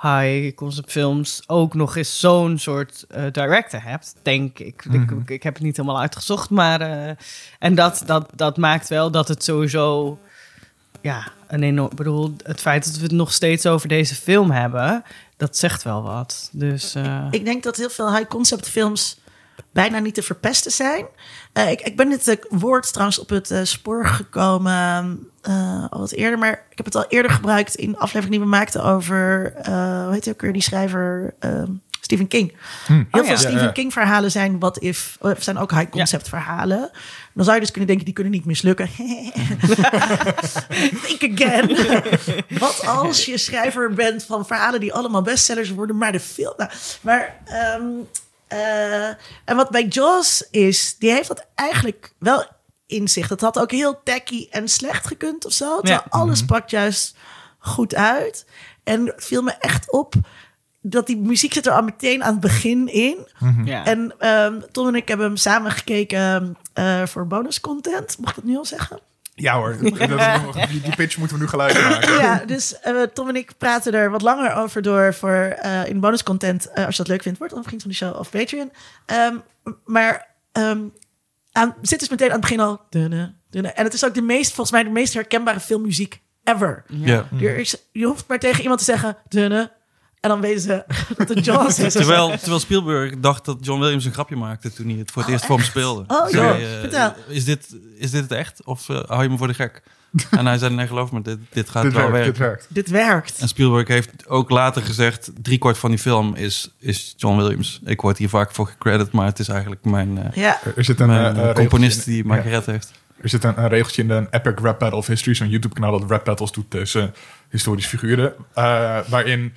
high concept films ook nog eens zo'n soort director hebt, denk ik. ik. ik. Ik heb het niet helemaal uitgezocht, maar en dat, dat, dat maakt wel dat het sowieso ja, een enorm. Ik bedoel, het feit dat we het nog steeds over deze film hebben, dat zegt wel wat. Dus eh, Ik denk dat heel veel high-concept films bijna niet te verpesten zijn. Eh, ik, ik ben dit eh, woord trouwens op het eh, spoor gekomen eh, al wat eerder. Maar ik heb het al eerder gebruikt in de aflevering die we maakten over... eh hoe heet ook weer, die schrijver... eh, Stephen King. Heel Oh, veel ja. Stephen. King verhalen zijn what if, zijn ook high concept verhalen. Dan zou je dus kunnen denken, die kunnen niet mislukken. Think again. wat als je schrijver bent van verhalen die allemaal bestsellers worden, maar de film. Nou, maar ehm, eh, en wat bij Jaws is, die heeft dat eigenlijk wel in zich. Dat had ook heel tacky en slecht gekund of zo. Terwijl Ja. alles pakt juist goed uit. En viel me echt op dat die muziek zit er al meteen aan het begin in. ja. En ehm, Tom en ik hebben hem samen gekeken eh, voor bonus content. Mag ik dat nu al zeggen? Ja hoor, die, pitch moeten we nu gelijk maken. Ja, dus eh, Tom en ik praten er wat langer over door voor eh, in bonus content. als je dat leuk vindt, word dan vriend van de show of Patreon. Ehm, maar ehm, aan, zit dus meteen aan het begin al. dunne, dunne. En het is ook de meest, volgens mij, de meest herkenbare filmmuziek ever. Ja. Is, je hoeft maar tegen iemand te zeggen, dunne. En dan weten ze dat het Jaws is. Terwijl, terwijl Spielberg dacht dat John Williams een grapje maakte toen hij het voor het eerst voor hem speelde. Oh, Zei, ja. eh, Vertel. Is dit, is dit het echt? Of eh, hou je me voor de gek? en hij zei, nee, geloof me, dit, dit gaat Dit wel werkt, werken. dit werkt. Dit werkt. En Spielberg heeft ook later gezegd, driekwart van die film is, is John Williams. Ik word hier vaak voor gecredit, maar het is eigenlijk mijn, eh, Ja. Er zit een, mijn componist in- die mij ja. gered heeft. Er zit een, een regeltje in de Epic Rap Battle of History, zo'n YouTube-kanaal dat rap battles doet tussen historische figuren. eh, waarin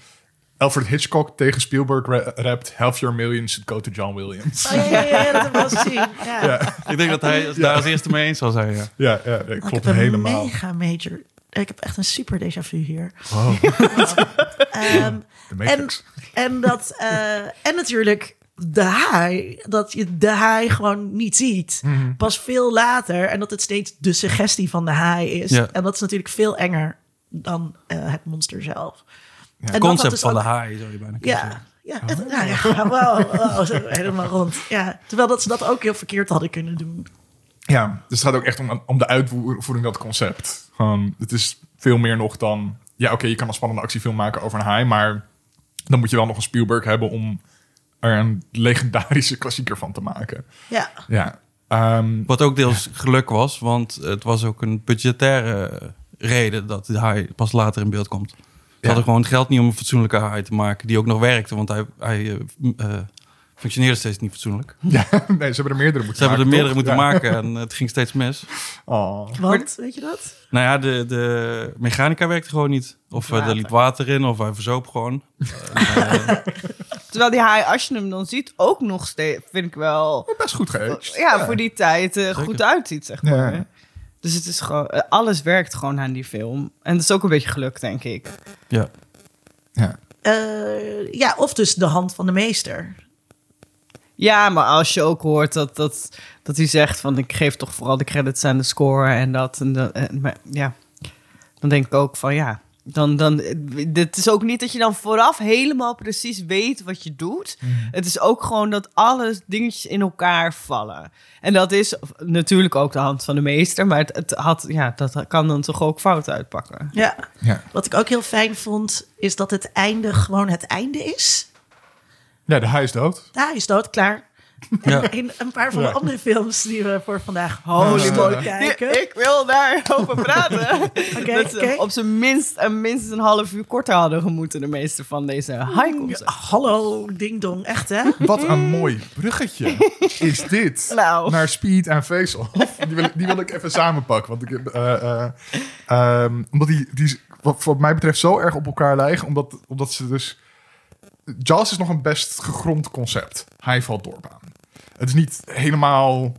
Alfred Hitchcock tegen Spielberg ra- rapt: Half your millions should go to John Williams. Oh, ja, ja, ja, dat hebben we wel eens gezien. Ja. Ik denk dat hij daar als eerste mee eens zal zijn, ja. Ja, ja dat Oh, ik klopt heb een helemaal. mega major. Ik heb echt een super déjà vu hier. Wow, Ehm, Matrix. en, dat, eh, en natuurlijk de haai. Dat je de haai gewoon niet ziet. Mhm. Pas veel later. En dat het steeds de suggestie van de haai is. Ja. En dat is natuurlijk veel enger dan eh, het monster zelf. En dat Het concept dus van ook- de haai, zou je bijna kunnen Ja, zeggen. ja, het, nou ja wow, wow, zo helemaal rond. Ja, terwijl dat ze dat ook heel verkeerd hadden kunnen doen. Ja, dus het gaat ook echt om, om de uitvoering van dat concept. Gewoon, het is veel meer nog dan... Ja, oké, je kan een spannende actiefilm maken over een haai, maar dan moet je wel nog een Spielberg hebben om er een legendarische klassieker van te maken. Ja, Ja, ehm, Wat ook deels geluk was, want het was ook een budgettaire reden dat de haai pas later in beeld komt. Ze hadden gewoon het geld niet om een fatsoenlijke haai te maken, die ook nog werkte, want hij, hij eh, eh, functioneerde steeds niet fatsoenlijk. ja, nee, ze hebben er meerdere moeten Ze hebben er meerdere toch? moeten Ja. maken en het ging steeds mis. Oh. want, weet je dat? Nou ja, de, de mechanica werkte gewoon niet. Of eh, er liep water in, of hij verzoop gewoon. En, Terwijl die haai, als je hem dan ziet, ook nog steeds, vind ik wel... Best goed geaged. Ja, voor die tijd eh, goed uitziet, zeg maar. Ja. Dus het is gewoon... eh, alles werkt gewoon aan die film. En dat is ook een beetje geluk, denk ik. ja. Ja. Eh, ja, of dus de hand van de meester. Ja, maar als je ook hoort dat, dat, dat hij zegt van... ik geef toch vooral de credits aan de score en dat. En dat en, maar, ja, dan denk ik ook van ja... Dan, dan, dit is ook niet dat je dan vooraf helemaal precies weet wat je doet. Het is ook gewoon dat alle dingetjes in elkaar vallen. En dat is natuurlijk ook de hand van de meester. Maar het, het had, ja, dat kan dan toch ook fout uitpakken. Ja. Ja. Wat ik ook heel fijn vond, is dat het einde gewoon het einde is. ja, de is dood. Hij is dood, klaar. Ja. In een paar van de Ja. andere films die we voor vandaag Holy moly. kijken. Ik wil daarover praten. Oké, dat ze oké. op zijn minst een, minstens een half uur korter hadden gemoeten, de meeste van deze high concept. Hallo, ding dong, echt hè? Wat een mooi bruggetje is dit. Nou. Naar Speed en Face-Off. Die wil, die wil ik even samenpakken. Want ik, heb, eh, eh, ehm, omdat die, die wat, wat mij betreft zo erg op elkaar lijken. Omdat, omdat ze dus... Jaws is nog een best gegrond concept. Hij valt doorbaan. Het is niet helemaal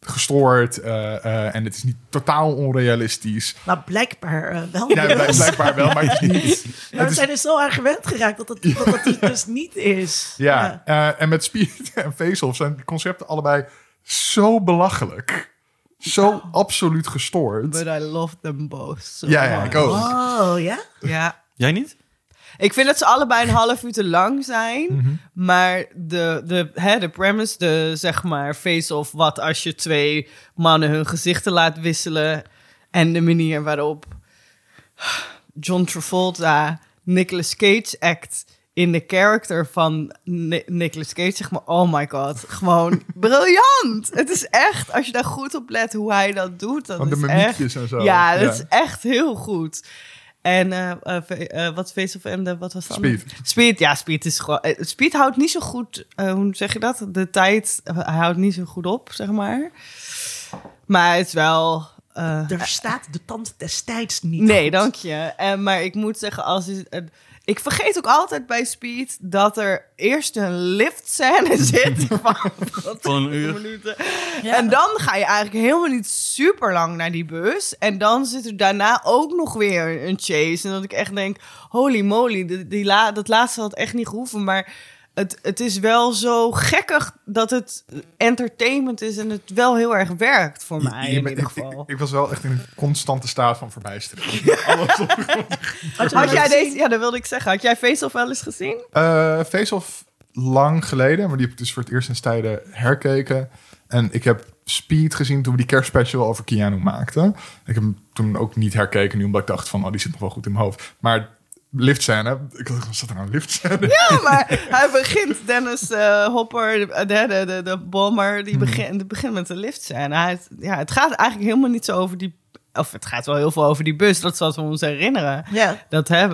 gestoord. eh, eh, en het is niet totaal onrealistisch. Nou, blijkbaar eh, wel. Ja, blijk- blijkbaar wel, maar het is niet... maar het we is- zijn er zo aan gewend geraakt dat het, dat het dus niet is. Ja, eh, en met Speed en Face-Off zijn die concepten allebei zo belachelijk. Zo absoluut gestoord. But I love them both. so Ja, ja, much. ik ook. Oh, ja? Ja. Jij niet? Ik vind dat ze allebei een half uur te lang zijn. Mhm. Maar de, de, hè, de premise, de zeg maar face-off... wat als je twee mannen hun gezichten laat wisselen... en de manier waarop John Travolta Nicolas Cage act... in de character van Ni- Nicolas Cage, zeg maar... oh my god, gewoon briljant! Het is echt, als je daar goed op let hoe hij dat doet... Dat Van de is echt, en zo. Ja, dat Ja. is echt heel goed. En eh, wat Face of M, wat was dat? Speed. Speed, ja, Speed is gewoon... Speed houdt niet zo goed, eh, hoe zeg je dat? De tijd, hij houdt niet zo goed op, zeg maar. Maar het is wel... eh, Er staat de tand des tijds niet. nee, goed. dank je. En maar ik moet zeggen, als is, eh, ik vergeet ook altijd bij Speed dat er eerst een liftscène zit van, Van een uur. minuten. Ja. En dan ga je eigenlijk helemaal niet super lang naar die bus. En dan zit er daarna ook nog weer een chase. En dat ik echt denk, holy moly, die, die la, dat laatste had echt niet gehoeven. Maar het, het is wel zo gekkig dat het entertainment is en het wel heel erg werkt voor mij in ieder geval. ik, ik was wel echt in een constante staat van verbijstering. Alles op. Had jij deze, ja, dat wilde ik zeggen. Had jij Face-Off wel eens gezien? Eh, Face-Off lang geleden, maar die heb ik dus voor het eerst sinds tijden herkeken. En ik heb Speed gezien toen we die kerstspecial over Keanu maakten. Ik heb hem toen ook niet herkeken nu, omdat ik dacht van, oh, die zit nog wel goed in mijn hoofd. Maar liftscène, ik dacht, wat zat er nou een liftscène? Ja, maar hij begint, Dennis eh, Hopper, de, de, de, de, bommer, die begint, die begint met de liftscène. Hij, ja, het gaat eigenlijk helemaal niet zo over die... Of het gaat wel heel veel over die bus, dat is wat we ons herinneren. Ja. Dat hè,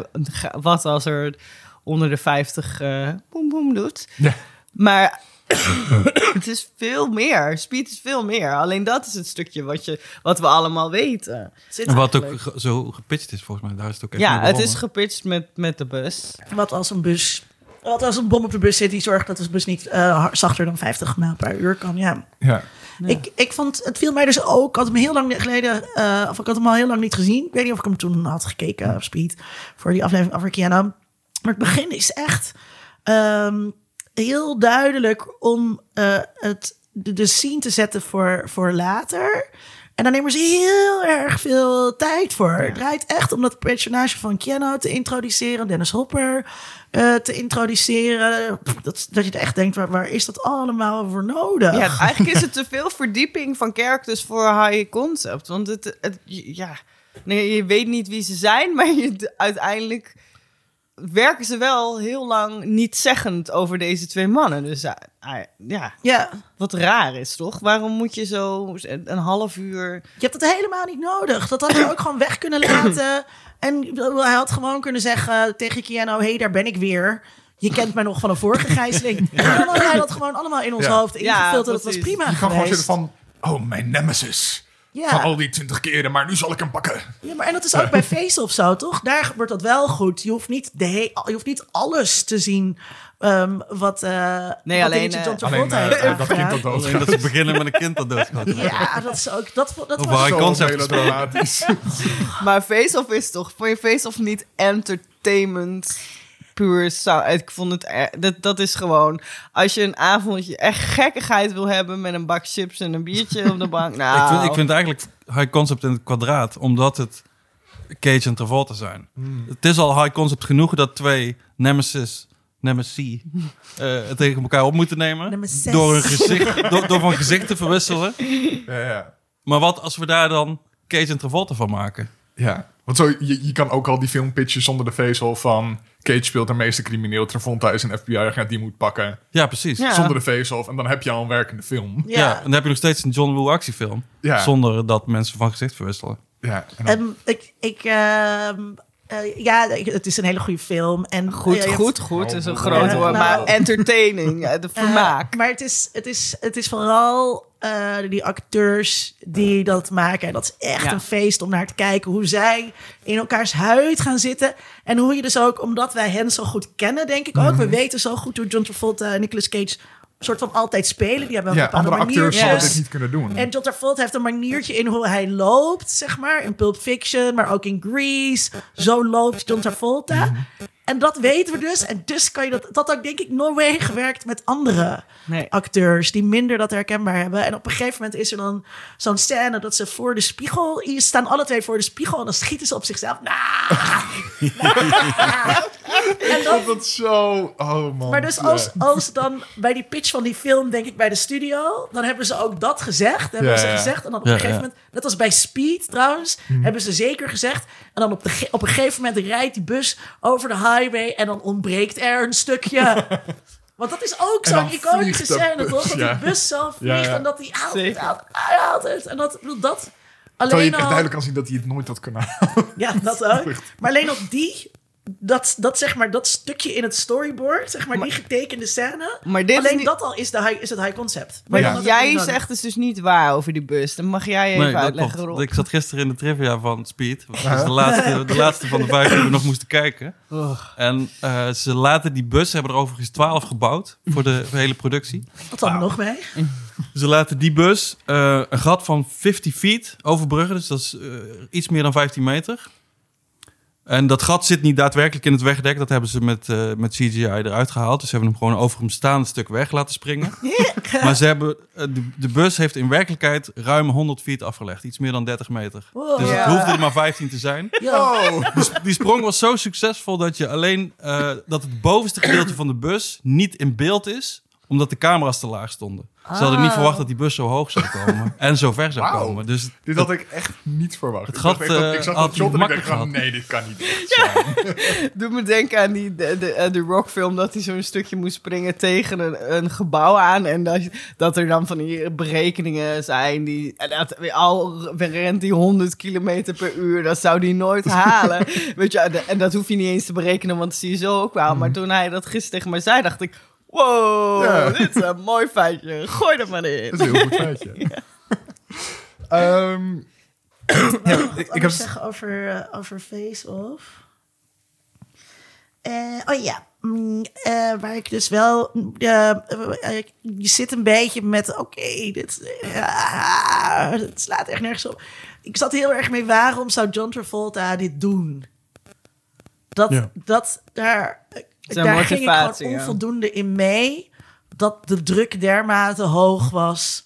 wat als er onder de 50 eh boem boem doet. Ja. Maar het is veel meer. Speed is veel meer. Alleen dat is het stukje wat, je, wat we allemaal weten. Zit wat ook eigenlijk. zo gepitcht is volgens mij. Daar is het ook echt Ja, het is gepitcht met, met de bus. Wat als een bus... Wat als een bom op de bus zit die zorgt dat de bus niet eh, zachter dan 50 mijl per uur kan. Ja. Ja. Ik, ik vond, het viel mij dus ook, ik had hem heel lang geleden, eh, of ik had hem al heel lang niet gezien. Ik weet niet of ik hem toen had gekeken op Speed, voor die aflevering Keanu. Maar het begin is echt ehm, heel duidelijk om eh, het, de, de scene te zetten voor, voor later. En dan nemen ze heel erg veel tijd voor. Het draait echt om dat personage van Keanu te introduceren, Dennis Hopper eh, te introduceren. Dat, dat je echt denkt, waar, waar is dat allemaal voor nodig? Ja, eigenlijk is het te veel verdieping van characters voor high concept. Want het, het ja, nee, je weet niet wie ze zijn, maar je, uiteindelijk werken ze wel heel lang niet zeggend over deze twee mannen. Dus ah, ah, ja, ja. wat raar is toch? Waarom moet je zo een half uur... Je hebt het helemaal niet nodig. Dat had hij ook gewoon weg kunnen laten. En hij had gewoon kunnen zeggen tegen Keanu... hey, daar ben ik weer. Je kent mij nog van een vorige gijzeling. En dan had hij dat gewoon allemaal in ons Ja. hoofd Ja, ingevuld. en dat was prima Je kan gewoon zitten van, oh, mijn nemesis. Ja. Van al die twintig keren, maar nu zal ik hem pakken. Ja, maar en dat is ook bij Face of zo, toch? Daar gebeurt dat wel goed. Je hoeft niet, de je hoeft niet alles te zien ehm, wat, eh Nee, wat alleen, eh, John Alleen eh, heeft eh, dat kind dat dood Alleen dat ze beginnen met een kind dat doodgaat. Ja, dat is ook... Dat, dat Over was, concept. Maar Face-Off is toch... Vond je Face-Off niet entertainment puur zou. Ik vond het er- dat, dat is gewoon als je een avondje echt gekkigheid wil hebben met een bak chips en een biertje op de bank. Nou, Ik, vind, ik vind eigenlijk high concept in het kwadraat, omdat het Cage en Travolta zijn. Het is al high concept genoeg dat twee nemesis, nemesis, eh, tegen elkaar op moeten nemen. Nemesis. Door, hun gezicht, door, door van gezicht te verwisselen. ja, ja. Maar wat als we daar dan Cage en Travolta van maken? ja. Want zo, je, je kan ook al die film pitchen zonder de face-off van... Cage speelt de meeste crimineel, Travolta is een FBI-agent die moet pakken. Ja, precies. Ja. Zonder de face-off. En dan heb je al een werkende film. Ja. Ja. en dan heb je nog steeds een John Woo actiefilm. Ja. Zonder dat mensen van gezicht verwisselen. Ja, en dan- Ehm, ik, ik, ehm, eh, ja, het is een hele goede film. En, Goed, eh, hebt- goed, goed is een Oh, groot ja, woord. nou. maar entertaining, eh, de Eh, vermaak. maar het is, het, is, het is vooral eh, die acteurs die dat maken. En dat is echt Ja. een feest om naar te kijken hoe zij in elkaars huid gaan zitten. En hoe je dus ook, omdat wij hen zo goed kennen, denk ik ook. We weten zo goed hoe John Travolta en Nicolas Cage soort van altijd spelen. Die hebben een ja, bepaalde andere acteurs maniertjes. zouden dit niet kunnen doen. En John Travolta heeft een maniertje in hoe hij loopt, zeg maar. In Pulp Fiction, maar ook in Grease. Zo loopt John Travolta. En dat weten we dus. En dus kan je dat... Dat had denk ik nooit meegewerkt met andere Nee. acteurs... die minder dat herkenbaar hebben. En op een gegeven moment is er dan zo'n scène... dat ze voor de spiegel... Hier staan alle twee voor de spiegel... en dan schieten ze op zichzelf. Nou, en dan, dat zo... Oh man. maar dus als, als dan bij die pitch van die film, denk ik bij de studio, dan hebben ze ook dat gezegd. Hebben Ja, ze ja. gezegd. En dan op Ja, een gegeven ja. moment, net als bij Speed trouwens, hebben ze zeker gezegd. En dan op, de, op een gegeven moment rijdt die bus over de en dan ontbreekt er een stukje. Want dat is ook zo'n iconische scène, toch? Dat ja. die bus zo vliegt Ja, ja. en dat die haalt haalt het, haalt het. En dat, bedoel, dat Terwijl je alleen echt al... duidelijk kan zien dat hij het nooit had kunnen halen. Ja, dat ook. Maar alleen op die, dat, dat, zeg maar, dat stukje in het storyboard, zeg maar, die getekende scène. Maar dit is alleen niet- dat al is, de high, is het high concept. Maar Ja. jij dan- zegt het dus niet waar over die bus. Dan mag jij even Nee, uitleggen. Rob. Ik zat gisteren in de trivia van Speed. Dat is de laatste, de laatste van de vijf die we nog moesten kijken. Oh. En eh, ze laten die bus, ze hebben er overigens twaalf gebouwd voor de hele productie. Wat dan nog mee? Ze laten die bus eh, een gat van 50 feet overbruggen. Dus dat is eh, iets meer dan 15 meter. En dat gat zit niet daadwerkelijk in het wegdek. Dat hebben ze met, eh, met CGI eruit gehaald. Dus ze hebben hem gewoon over hem staand stuk weg laten springen. maar ze hebben, eh, de, de bus heeft in werkelijkheid ruim 100 feet afgelegd. Iets meer dan 30 meter. Wow. Dus het hoefde er maar 15 te zijn. Die sprong was zo succesvol dat je alleen eh, dat het bovenste gedeelte van de bus niet in beeld is, omdat de camera's te laag stonden. Ze hadden niet Ah. verwacht dat die bus zo hoog zou komen en zo ver zou komen. Dus Dit had ik echt niet verwacht. Het ik, dacht gat, echt dat- eh, ik zag had dat shot en ik dacht nee, dit kan niet echt zijn. Doe me denken aan die, de, de, eh, de rockfilm dat hij zo'n stukje moest springen tegen een, een gebouw aan. En dat, dat er dan van die berekeningen zijn. Die, dat, al rent die 100 kilometer per uur, dat zou die nooit halen. Weet je, en- en dat hoef je niet eens te berekenen, want dat zie je zo ook wel. Maar toen hij dat gisteren tegen mij zei, dacht ik... Wow, Ja. dit is een mooi feitje. Gooi er maar in. Dat is een heel goed feitje. Ehm, ja, ik, Ik ik heb zeggen over, eh, over Face-Off. Eh, oh ja, mm, eh, waar ik dus wel... je zit een beetje met... Oké, dit, uh, dit slaat echt nergens op. Ik zat heel erg mee, waarom zou John Travolta dit doen? Dat, Ja. dat daar, Zijn daar ging ik gewoon ja. onvoldoende in mee. Dat de druk dermate hoog was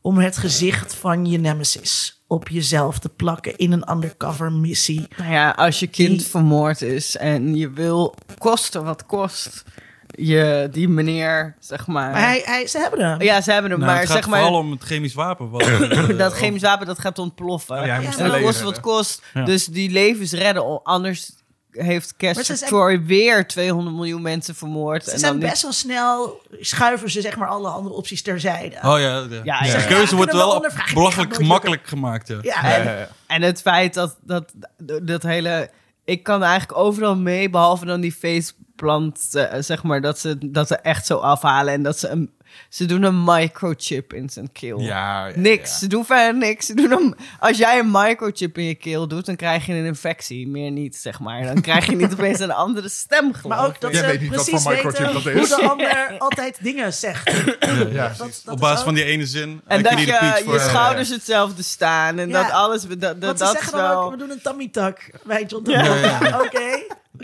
om het gezicht van je nemesis op jezelf te plakken in een undercover missie. Nou ja, als je kind Die- vermoord is en je wil kosten wat kost, je die meneer, zeg maar. Maar hij, hij, ze hebben hem. ja, ze hebben hem, nou, maar het gaat zeg maar. vooral om het chemisch wapen. Wat, dat chemisch wapen dat gaat ontploffen. Oh ja, hij moest en dat kost wat kost. Ja. Dus die levens redden. Anders heeft Troy weer 200 miljoen mensen vermoord. Ze en zijn dan niet- best wel snel, schuiven ze zeg maar alle andere opties terzijde. Oh ja, de, Ja, de ja. keuze Ja, wordt wel belachelijk gemakkelijk gemaakt. Ja. Ja, En, Ja, ja, ja. en het feit dat, dat dat hele... Ik kan eigenlijk overal mee, behalve dan die faceplant, eh, zeg maar, dat ze dat ze echt zo afhalen. En dat ze een, ze doen een microchip in zijn keel. Ja, ja, Niks. ja. Ze doen verder niks. Ze doen een, als jij een microchip in je keel doet, dan krijg je een infectie. Meer niet, zeg maar. Dan krijg je niet opeens een andere stem, maar ook dat. Jij ze weet niet wat precies voor microchip weten dat hoe is. de ander altijd dingen zegt. Ja, Dat, dat Op is basis ook- van die ene zin. En dat je je, schouders hetzelfde staan. En Ja. dat alles, dat, dat, Want ze dat is zeggen dan ook, wel... we doen een tummy tuck bij John Ja, Travolta.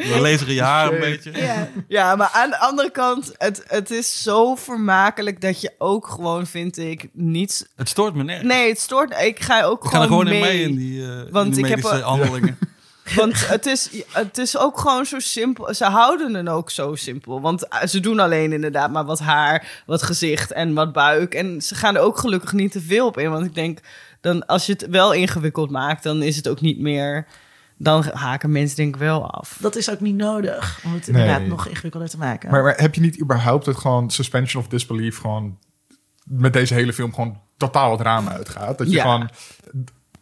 We laseren je haar een beetje. Ja. Ja, maar aan de andere kant, het, het is zo vermakelijk dat je ook gewoon, vind ik, niets... Het stoort me nergens. Nee, het stoort... Ik ga ook Ik ga er gewoon gewoon in mee. mee in die, eh Want in die ik heb medische handelingen. Want het is, het is ook gewoon zo simpel. Ze houden het ook zo simpel. Want eh, ze doen alleen inderdaad maar wat haar, wat gezicht en wat buik. En ze gaan er ook gelukkig niet te veel op in. Want ik denk, dan, als je het wel ingewikkeld maakt, dan is het ook niet meer... dan haken mensen denk ik wel af. Dat is ook niet nodig om het Nee. inderdaad nog ingewikkelder te maken. Maar, maar heb je niet überhaupt het gewoon suspension of disbelief gewoon met deze hele film gewoon totaal het raam uitgaat? Dat je Ja. gewoon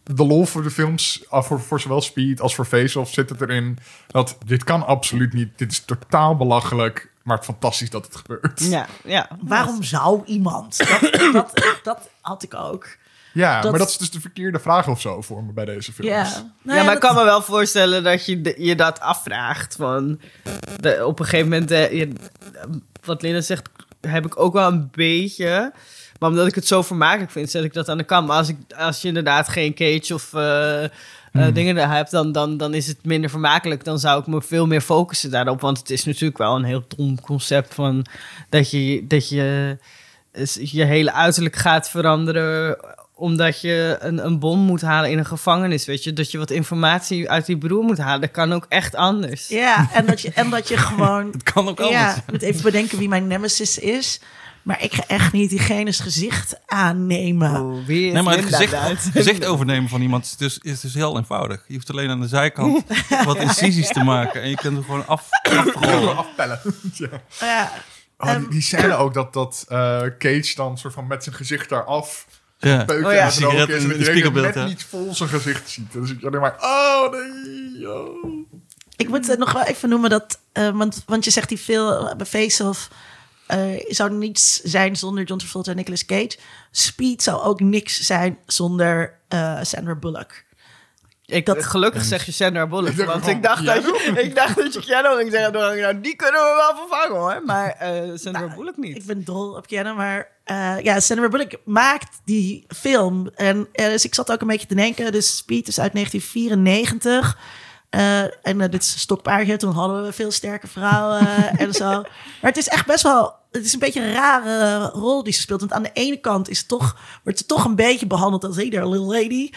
de lol voor de films, voor, voor zowel Speed als voor Face Off zit het erin. Dat dit kan absoluut niet. Dit is totaal belachelijk, maar fantastisch dat het gebeurt. Ja, ja. Waarom zou iemand? Dat, dat, dat had ik ook. Ja, Dat- maar dat is dus de verkeerde vraag of zo voor me bij deze films. Ja, Nou ja, maar ik dat- kan me wel voorstellen dat je de- je dat afvraagt. Van de, op een gegeven moment, eh, je- wat Linda zegt, heb ik ook wel een beetje. Maar omdat ik het zo vermakelijk vind, zet ik dat aan de kant. Maar als, ik, als je inderdaad geen cage of eh, eh, dingen daar hebt, dan, dan, dan is het minder vermakelijk. Dan zou ik me veel meer focussen daarop. Want het is natuurlijk wel een heel dom concept van dat je dat je, je hele uiterlijk gaat veranderen omdat je een, een bom moet halen in een gevangenis, weet je. Dat je wat informatie uit die broer moet halen. Dat kan ook echt anders. Ja, en dat je, en dat je gewoon... Het kan ook anders. Ja, ik moet even bedenken wie mijn nemesis is. Maar ik ga echt niet diegene's gezicht aannemen. Oh, wie is Nee, maar het gezicht, gezicht overnemen van iemand is dus, is dus heel eenvoudig. Je hoeft alleen aan de zijkant wat incisies te maken. En je kunt er gewoon af, afrollen. Afpellen. ja. Ja, Oh, die, die scène ook dat, dat eh, Cage dan soort van met zijn gezicht daaraf Ja. peukje Oh ja. Sigaret in het spiegelbeeld, net niet vol zijn gezicht ziet. Dan zit je alleen maar, oh nee, oh. ik moet het nog wel even noemen dat... eh, want, want je zegt die veel bij Face-Off... eh, zou niets zijn zonder John Travolta en Nicolas Cage. Speed zou ook niks zijn zonder eh, Sandra Bullock. Ik, Dat- gelukkig zeg je Sandra Bullock. Ik dacht want ik dacht, dat je, ik dacht dat je Keanu ging zeggen. Toen dacht ik, nou, die kunnen we wel vervangen hoor. Maar eh, Sandra Bullock niet. Ik ben dol op Keanu, maar eh, ja, Sandra Bullock maakt die film. En eh, dus ik zat ook een beetje te denken. Dus Speed is uit 1994. Eh, en eh, dit is stokpaardje. Toen hadden we veel sterke vrouwen en zo. Maar het is echt best wel... Het is een beetje een rare rol die ze speelt. Want aan de ene kant is het toch, wordt ze toch een beetje behandeld als hey there, little lady.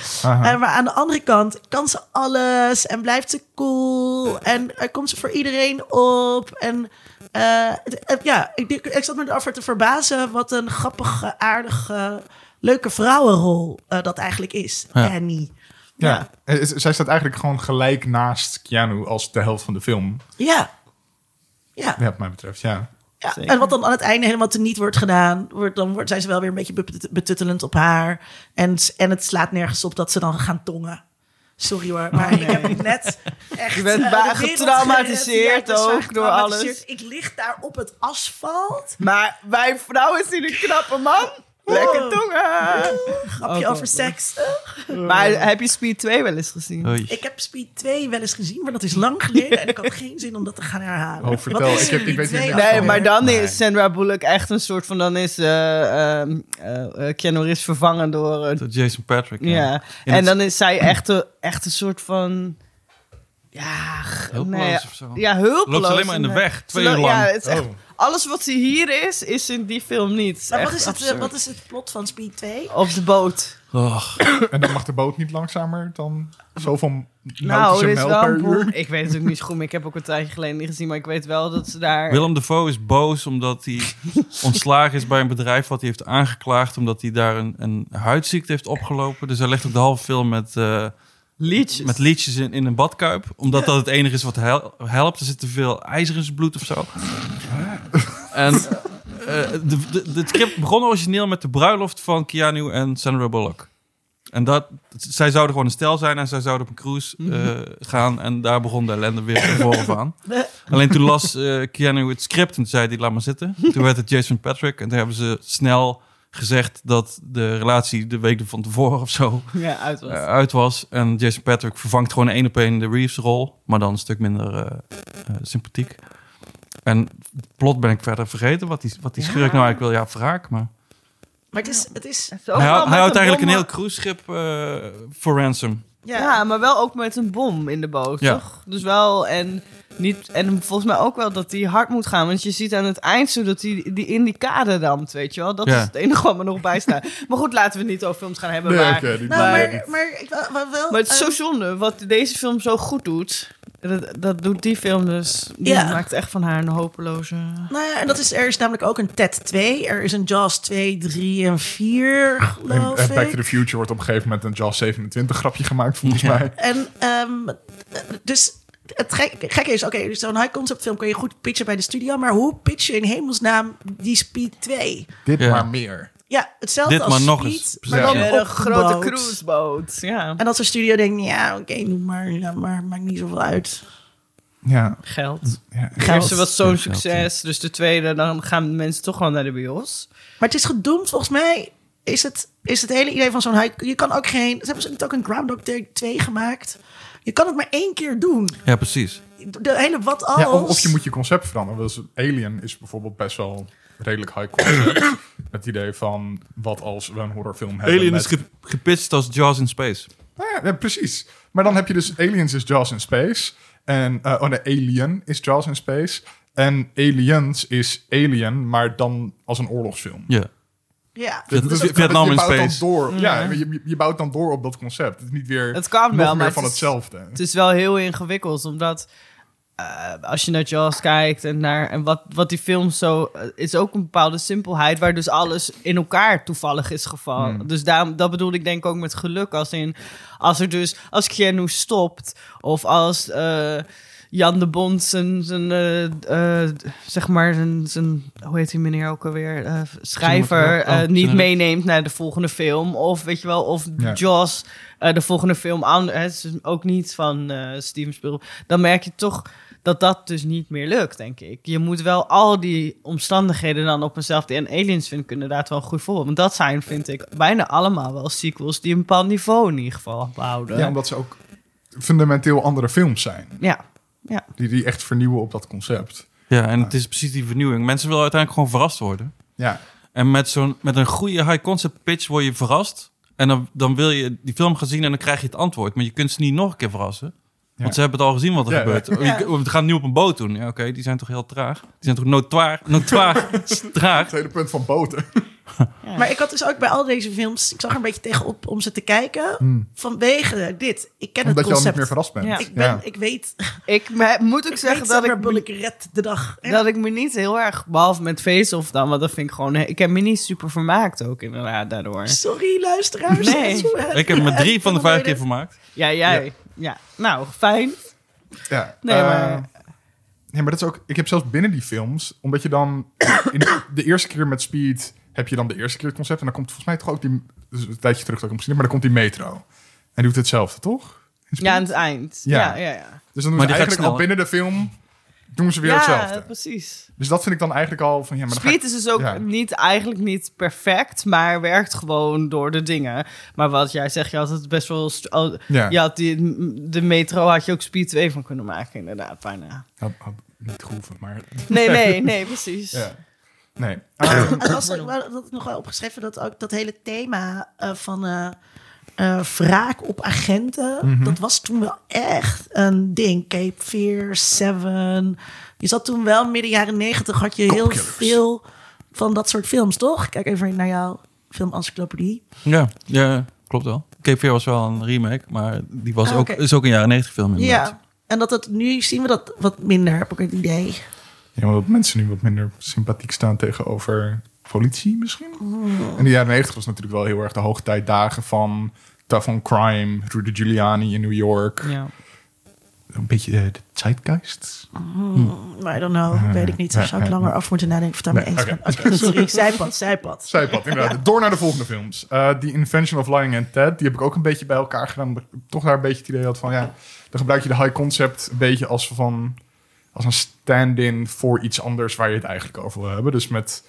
Eh, maar aan de andere kant kan ze alles en blijft ze cool. En eh, komt ze voor iedereen op. En eh, het- het- ja, ik, ik, zat me erover te verbazen wat een grappige, aardige, leuke vrouwenrol eh, dat eigenlijk is. Ja. Annie. Ja. Eh, Zij staat eigenlijk gewoon gelijk naast Keanu als de helft van de film. Ja. Ja. Ja, wat mij betreft, ja. ja. En wat dan aan het einde helemaal teniet wordt gedaan, wordt, dan wordt, zijn ze wel weer een beetje bet- betuttelend op haar. En, en het slaat nergens op dat ze dan gaan tongen. Sorry hoor, maar ik heb net echt... Je bent wereld getraumatiseerd. Ja, ook door alles. Ik lig daar op het asfalt. Maar wij vrouwen zien een knappe man. Lekker tongen. Grapje Oh, over seks. Maar heb je Speed 2 wel eens gezien? Oei. Ik heb Speed 2 wel eens gezien, maar dat is lang geleden. En ik had geen zin om dat te gaan herhalen. Oh, vertel. Wat is Ik heb- ik Speed weet niet 2 meer. Nee, maar dan Nee. is Sandra Bullock echt een soort van... Dan is eh ehm, eh, eh, Keanu Reeves vervangen door... eh, Door Jason Patrick. ja. En dan is zij echt een, echt een soort van... Ja, Hulpeloos nee, of zo. Ja, hulpeloos. Loopt ze alleen maar in de weg, twee uur lo- Ja, lang. het is echt, Oh. Alles wat ze hier is, is in die film niet. Maar wat is, het, eh, wat is het plot van Speed 2? Op de boot. Och. En dan mag de boot niet langzamer dan zoveel Nou, er is wel per uur. Ik weet het natuurlijk niet zo goed, maar ik heb ook een tijdje geleden niet gezien. Maar ik weet wel dat ze daar... Willem Dafoe is boos omdat hij ontslagen is bij een bedrijf wat hij heeft aangeklaagd. Omdat hij daar een, een huidziekte heeft opgelopen. Dus hij legt ook de halve film met, eh, liedjes. met liedjes in, in een badkuip. Omdat dat het enige is wat hel- helpt. Er zit te veel ijzer in zijn bloed of zo. En eh, de, de, het script begon origineel met de bruiloft van Keanu en Sandra Bullock. En dat, zij zouden gewoon een stel zijn en zij zouden op een cruise eh, gaan. En daar begon de ellende weer van voren aan. Alleen toen las eh Keanu het script en toen zei hij, laat maar zitten. Toen werd het Jason Patrick en toen hebben ze snel gezegd dat de relatie de week van tevoren of zo Ja, uit was. eh, uit was. En Jason Patrick vervangt gewoon één op één de Reeves-rol, maar dan een stuk minder eh, eh, sympathiek. En plot ben ik verder vergeten, wat die, wat die Ja. schurk nou eigenlijk wil. Ja, wraak, maar... Maar het is... Het is Hij, hij houdt eigenlijk een heel cruiseschip eh voor ransom. Ja. Ja. maar wel ook met een bom in de boot, Ja. toch? Dus wel, en, niet, en volgens mij ook wel dat die hard moet gaan. Want je ziet aan het eind zo dat die, die in die kade ramt, weet je wel. Dat Ja. is het enige wat me nog bijstaat. maar goed, laten we het niet over films gaan hebben. Nee, maar, die- Nou, Maar- maar, maar ik wil wel... maar het is zo eh, zonde, wat deze film zo goed doet... Dat, dat doet die film dus. Die Ja. maakt echt van haar een hopeloze... Nou ja, en dat is, er is namelijk ook een TED 2. Er is een Jaws 2, 3 en 4, En, geloof eh, Back ik. to the Future wordt op een gegeven moment een Jaws 27 grapje gemaakt, volgens Ja. mij. En ehm, dus het gek, gekke is, oké, dus zo'n high concept film kun je goed pitchen bij de studio, maar hoe pitch je in hemelsnaam die Speed 2? Dit Ja. maar meer. Ja, hetzelfde Dit als maar nog Speed, eens. maar dan Ja. op een grote boot. cruiseboot. Ja. En als een studio denkt, ja, oké, doe maar, ja, maar maakt niet zoveel uit. Ja. Geld. ja. De eerste was zo'n Geld, succes, dus de tweede, dan gaan mensen toch wel naar de bios. Maar het is gedoemd, volgens mij is het, is het hele idee van zo'n high... Je kan ook geen... Ze hebben ze niet ook een Groundhog Day 2 gemaakt? Je kan het maar één keer doen. Ja, precies. De hele wat als... Ja, of, of je moet je concept veranderen. Dus Alien is bijvoorbeeld best wel redelijk high concept. het idee van wat als we een horrorfilm hebben. Alien met- is ge- gepitcht als Jaws in Space. Nou ja, ja, precies. Maar dan heb je dus Aliens is Jaws in Space. En eh oh nee, Alien is Jaws in Space. En Aliens is Alien, maar dan als een oorlogsfilm. Ja. Ja. Dus het- Vietnam je in bouwt dan space. door. Ja, je, je- je bouwt dan door op dat concept. Het is niet weer Het kan nog wel, meer maar van het is- hetzelfde. Het is wel heel ingewikkeld, omdat eh, als je naar Jaws kijkt en naar en wat, wat die film zo eh, is ook een bepaalde simpelheid waar dus alles in elkaar toevallig is gevallen. Hmm. Dus daarom, dat bedoel ik denk ook met geluk als in als er dus als Keanu stopt of als eh, Jan de Bond zijn, zijn zeg maar zijn, zijn hoe heet die meneer ook alweer schrijver Oh, niet meeneemt naar de volgende film of weet je wel of Ja. Jaws de volgende film aan, hè, het is ook niet van Steven Spielberg, dan merk je toch dat dat dus niet meer lukt, denk ik. Je moet wel al die omstandigheden dan op eenzelfde... En Aliens vind ik inderdaad wel een goed voorbeeld. Want dat zijn, vind ik, bijna allemaal wel sequels... die een bepaald niveau in ieder geval behouden. Ja, omdat ze ook fundamenteel andere films zijn. ja. ja. Die, die echt vernieuwen op dat concept. Ja, en het is precies die vernieuwing. Mensen willen uiteindelijk gewoon verrast worden. Ja, En met, zo'n, met een goede high concept pitch word je verrast. En dan, dan wil je die film gaan zien en dan krijg je het antwoord. Maar je kunt ze niet nog een keer verrassen. Want ze hebben het al gezien wat er Ja. gebeurt. Ja. We gaan nu op een boot doen. Ja, oké, die zijn toch heel traag. Die zijn toch notoir, notoir traag. het hele punt van boten. Ja. Maar ik had dus ook bij al deze films... Ik zag er een beetje tegenop om ze te kijken. Vanwege dit. Ik ken Hmm. Omdat het je al niet concept. meer verrast bent. Ja. Ik, ben, ik weet, Ik me- moet ook ik zeggen dat ik, Bullock red de dag. Ja. dat ik me niet heel erg... Behalve met Face-Off dan, want dat vind ik gewoon... Ik heb me niet super vermaakt ook inderdaad daardoor. Sorry, luisteraars. Nee. Ik heb me drie van de vijf keer vermaakt. Ja, jij. Ja. Nou, fijn. Ja. Nee, eh, maar- Nee, maar dat is ook... Ik heb zelfs binnen die films... Omdat je dan... In de eerste keer met Speed... Heb je dan de eerste keer het concept. En dan komt volgens mij toch ook die... Dus een tijdje terug dat ik hem gezien heb, Maar dan komt die metro. En die doet hetzelfde, toch? Ja, aan het eind. Ja. Ja, ja, ja. Dus dan doen Maar ze eigenlijk al binnen de film... Doen ze weer ja, hetzelfde. precies. Dus dat vind ik dan eigenlijk al van... Ja, maar Speed ik- is dus ook ja. niet, eigenlijk niet perfect, maar werkt gewoon door de dingen. Maar wat jij zegt, je had het best wel... Ja. Je had die, de metro had je ook Speed 2 van kunnen maken, inderdaad, bijna. Niet gehoeven, maar... Nee, nee, nee, precies. Ja. Nee. Ah, ik dat ik nog wel opgeschreven dat ook dat hele thema eh, van eh eh, wraak op agenten, Mhm. dat was toen wel echt een ding. Cape Fear, Seven. Je zat toen wel midden jaren negentig had je heel veel van dat soort films, toch? Kijk even naar jouw filmencyclopedie. Ja, ja, klopt wel. Cape Fear was wel een remake, maar die was Ah, ook, is ook een jaren 90 film inderdaad. Ja. En dat het nu zien we dat wat minder, heb ik het idee. Ja, omdat mensen nu wat minder sympathiek staan tegenover politie misschien. In de jaren 90 was natuurlijk wel heel erg de hoogtijdagen van tough on crime, Rudy Giuliani in New York. Ja. Een beetje eh, de zeitgeist. Maar I don't know, weet ik niet. Daar zou ik ja, langer af moeten nadenken of daarmee Nee, eens sorry, zijpad, zijpad. Zijpad, inderdaad. Door naar de volgende films. Eh The Invention of Lying and Ted, die heb ik ook een beetje bij elkaar gedaan. Omdat ik toch daar een beetje het idee had van, ja, dan gebruik je de high concept een beetje als van, als een stand-in voor iets anders waar je het eigenlijk over wil hebben. Dus met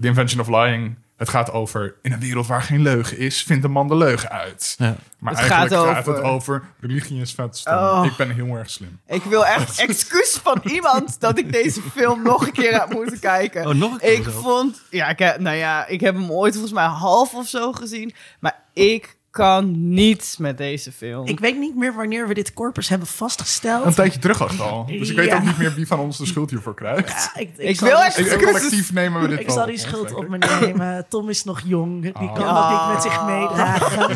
The Invention of Lying, het gaat over, in een wereld waar geen leugen is, vindt een man de leugen uit. Ja. Maar Het eigenlijk gaat gaat, over- het over, religie is vet stom. Oh. Ik ben heel erg slim. Ik wil echt excuus van iemand dat ik deze film nog een keer had moeten kijken. Oh, nog een keer Ik zelf? vond, ja, ik heb, nou ja, ik heb hem ooit volgens mij half of zo gezien. Maar ik kan niet met deze film. Ik weet niet meer wanneer we dit corpus hebben vastgesteld. Een tijdje terug was al. Dus ik weet Ja. ook niet meer wie van ons de schuld hiervoor krijgt. Ja, ik, wil die echt- Ik, collectief nemen we dit Ik zal op die schuld op me nemen. Tom is nog jong. Die kan Ah. dat niet met zich meedragen.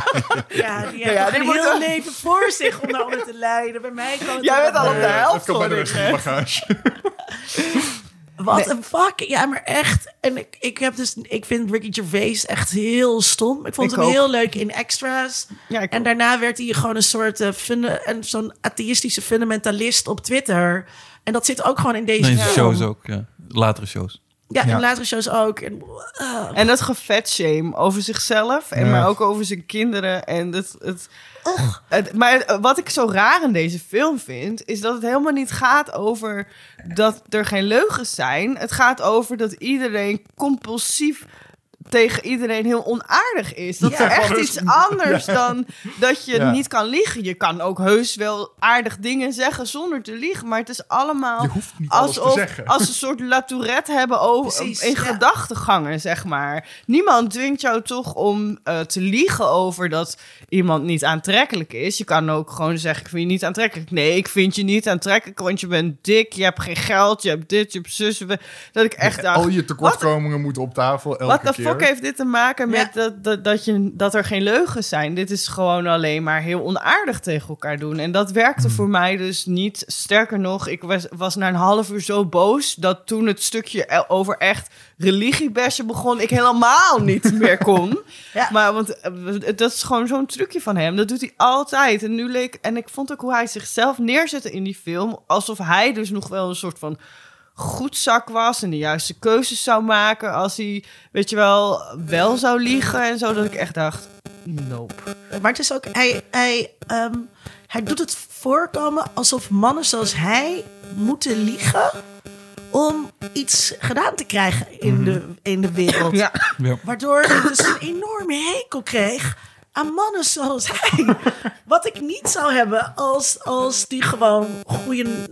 Ja, die heeft ja, een moet heel leven voor zich om daaronder te lijden. Bij mij kan het Jij bent al op de helft Het kan bij de rest van de hè? bagage. Wat een fuck. Ja, maar echt. En ik, ik, heb dus, ik vind Ricky Gervais echt heel stom. Ik vond Ik hem ook. heel leuk in extras. Ja, ik en ook. daarna werd hij gewoon een soort uh, funda- en zo'n atheïstische fundamentalist op Twitter. En dat zit ook gewoon in deze Nee, film. shows ook. Ja. Latere shows. Ja, Ja. in latere shows ook. En, ah, En dat shame over zichzelf, en Ja. maar ook over zijn kinderen. En het, het, het, maar wat ik zo raar in deze film vind, is dat het helemaal niet gaat over dat er geen leugens zijn. Het gaat over dat iedereen compulsief tegen iedereen heel onaardig is. Dat Ja. is echt iets anders dan dat je Ja. niet kan liegen. Je kan ook heus wel aardig dingen zeggen zonder te liegen, maar het is allemaal alsof als een soort La Tourette hebben over, Precies, in gedachtegangen, zeg maar. Niemand dwingt jou toch om eh, te liegen over dat iemand niet aantrekkelijk is. Je kan ook gewoon zeggen, ik vind je niet aantrekkelijk. Nee, ik vind je niet aantrekkelijk, want je bent dik, je hebt geen geld, je hebt dit, je hebt zus. Dat ik echt dacht, Al je tekortkomingen moeten op tafel elke keer. Heeft dit te maken met Ja. dat, dat, dat, je, dat er geen leugens zijn? Dit is gewoon alleen maar heel onaardig tegen elkaar doen. En dat werkte Hmm. voor mij dus niet. Sterker nog, ik was, was na een half uur zo boos... dat toen het stukje e- over echt religiebashen begon... ik helemaal niet meer kon. Ja. Maar want eh, dat is gewoon zo'n trucje van hem. Dat doet hij altijd. En nu leek... En ik vond ook hoe hij zichzelf neerzette in die film... alsof hij dus nog wel een soort van goedzak was en de juiste keuzes zou maken als hij, weet je wel, wel zou liegen en zo. Dat ik echt dacht, nope. Maar het is ook, hij, hij, ehm, hij doet het voorkomen alsof mannen zoals hij moeten liegen om iets gedaan te krijgen in, de, in de wereld. Ja. Ja. Waardoor ik dus een enorme hekel kreeg aan mannen zoals hij. Wat ik niet zou hebben als, als die gewoon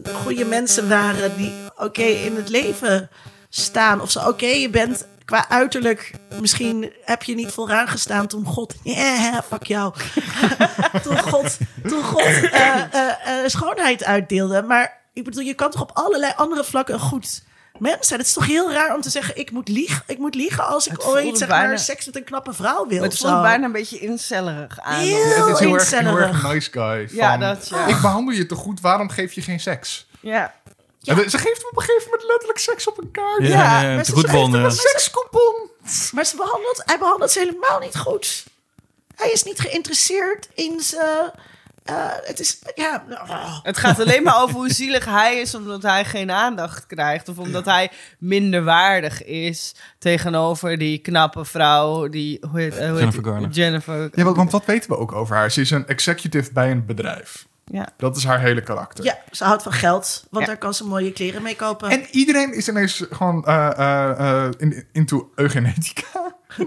goede, mensen waren die oké in het leven staan. Of zo, oké, je bent qua uiterlijk, misschien heb je niet vooraan gestaan toen God, yeah, fuck jou. toen God, toen God eh, eh, eh, schoonheid uitdeelde. Maar ik bedoel, je kan toch op allerlei andere vlakken goed mens zijn. Het is toch heel raar om te zeggen, ik moet liegen, ik moet liegen als ik ooit zeg bijna- maar seks met een knappe vrouw wil. Het voelt bijna een beetje incellerig aan. Heel Ja, het is heel erg, heel instellerig. erg nice guy. Ja, dat, ja. Ik behandel je te goed, waarom geef je geen seks? Ja. Ze geeft hem op een gegeven moment letterlijk seks op een kaart. Ja, Ja, ja, maar ze geeft hem een Sekscoupon! Maar ze behandelt, hij behandelt ze helemaal niet goed. Hij is niet geïnteresseerd in ze. Eh, het is, ja... oh. Het gaat alleen maar over hoe zielig hij is omdat hij geen aandacht krijgt. Of omdat hij minder waardig is tegenover die knappe vrouw. Die, hoe heet, hoe heet Jennifer die? Garner. Jennifer. Ja, want, want wat weten we ook over haar? Ze is een executive bij een bedrijf. Ja. Dat is haar hele karakter. Ja, ze houdt van geld, want Ja. daar kan ze mooie kleren mee kopen. En iedereen is ineens gewoon eh, eh, eh, in, into eugenetica.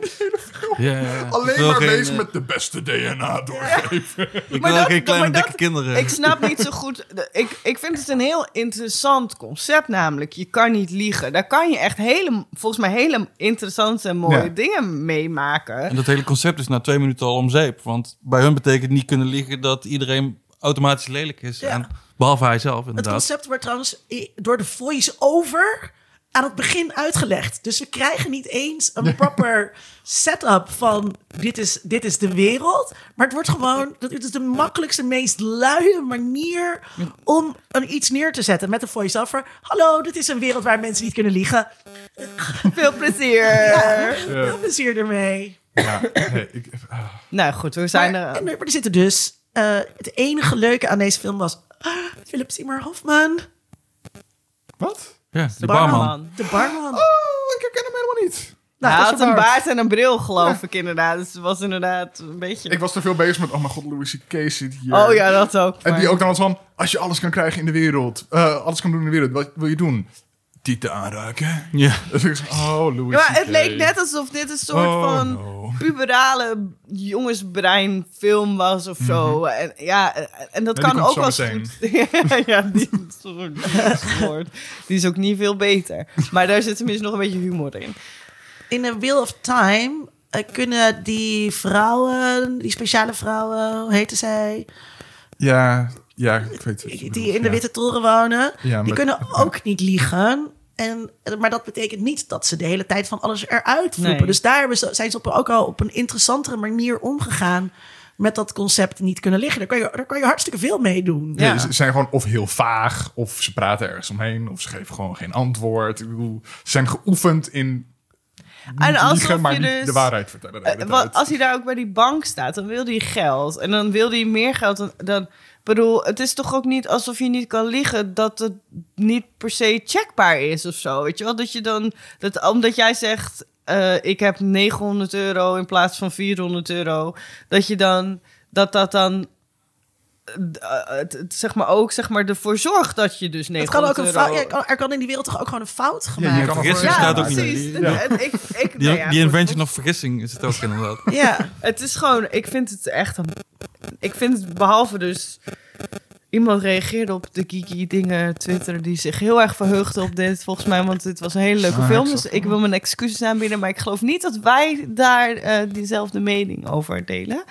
Ja, ja, ja. Ik Alleen maar geen, bezig met de beste DNA doorgeven. Ik Maar wil dat- geen kleine dat- dikke kinderen. Ik snap niet zo goed. Ik, ik vind het een heel interessant concept, namelijk. Je kan niet liegen. Daar kan je echt hele, volgens mij hele interessante en mooie Ja. dingen meemaken. En dat hele concept is na twee minuten al om zeep. Want bij hun betekent niet kunnen liegen dat iedereen automatisch lelijk is. Ja. En, behalve hij zelf, het inderdaad. concept wordt trouwens door de voice-over aan het begin uitgelegd. Dus we krijgen niet eens een proper setup van dit is, dit is de wereld. Maar het wordt gewoon, het is de makkelijkste, meest luie manier om een iets neer te zetten met een voice-over. Hallo, dit is een wereld waar mensen niet kunnen liegen. Veel plezier. Ja, veel plezier ermee. Ja, ik, ah. Nou goed, we zijn maar, er. en er, maar er zitten dus, eh, het enige leuke aan deze film was ah, Philip Seymour Hoffman, Wat? Ja, de barman. barman. de barman. Oh, ik herken hem helemaal niet. Nou, hij had is een baard. baard en een bril, geloof ik inderdaad. Dus het was inderdaad een beetje... Ik was te veel bezig met, oh mijn god, Louis C.K. zit hier. Oh ja, dat ook. En die ook dan was van, als je alles kan krijgen in de wereld, eh, alles kan doen in de wereld, wat wil je doen? Tieten aanraken. Ja. Dus oh, Louis Ja, maar het leek net alsof dit een soort Oh, van no. puberale jongensbreinfilm was of zo. En, ja, en dat Ja, kan ook wel goed. ja, die, die is ook niet veel beter. Maar daar zit tenminste nog een beetje humor in. in A Wheel of Time eh, kunnen die vrouwen, die speciale vrouwen, hoe heten zij? Ja, ja, ik weet het. Die in de Ja. Witte Toren wonen. Ja, die maar- kunnen ook niet liegen. En, maar dat betekent niet dat ze de hele tijd van alles eruit vloepen. Nee. Dus daar zijn ze op, ook al op een interessantere manier omgegaan met dat concept niet kunnen liggen. Daar kan je, daar kan je hartstikke veel mee doen. Ja, Ja. Ze zijn gewoon of heel vaag, of ze praten ergens omheen, of ze geven gewoon geen antwoord. Ik bedoel, ze zijn geoefend in En maar je niet dus- de waarheid vertellen. de Eh, als hij daar ook bij die bank staat, dan wil hij geld. En dan wil hij meer geld. Dan, dan bedoel, het is toch ook niet alsof je niet kan liegen dat het niet per se checkbaar is of zo. Weet je wel? Dat je dan, dat, omdat jij zegt, eh, ik heb 900 euro in plaats van 400 euro, dat je dan, dat dat dan. Eh, het, het, zeg maar ook zeg maar ervoor zorgt dat je dus Het 900 kan ook een euro... fout, ja, kan- er kan in die wereld toch ook gewoon een fout Ja, gemaakt je kan vergissing staat ja, ook niet precies. Ja. Ik, ik, Die, nou ja, die goed. invention of vergissing is het ook inderdaad. Ja, Het is gewoon, ik vind het echt een. Ik vind het behalve dus. Iemand reageerde op de geeky dingen Twitter die zich heel erg verheugde op dit, volgens mij, want dit was een hele leuke Ah, film. Dus ik wil mijn excuses aanbieden, maar ik geloof niet dat wij daar eh, diezelfde mening over delen.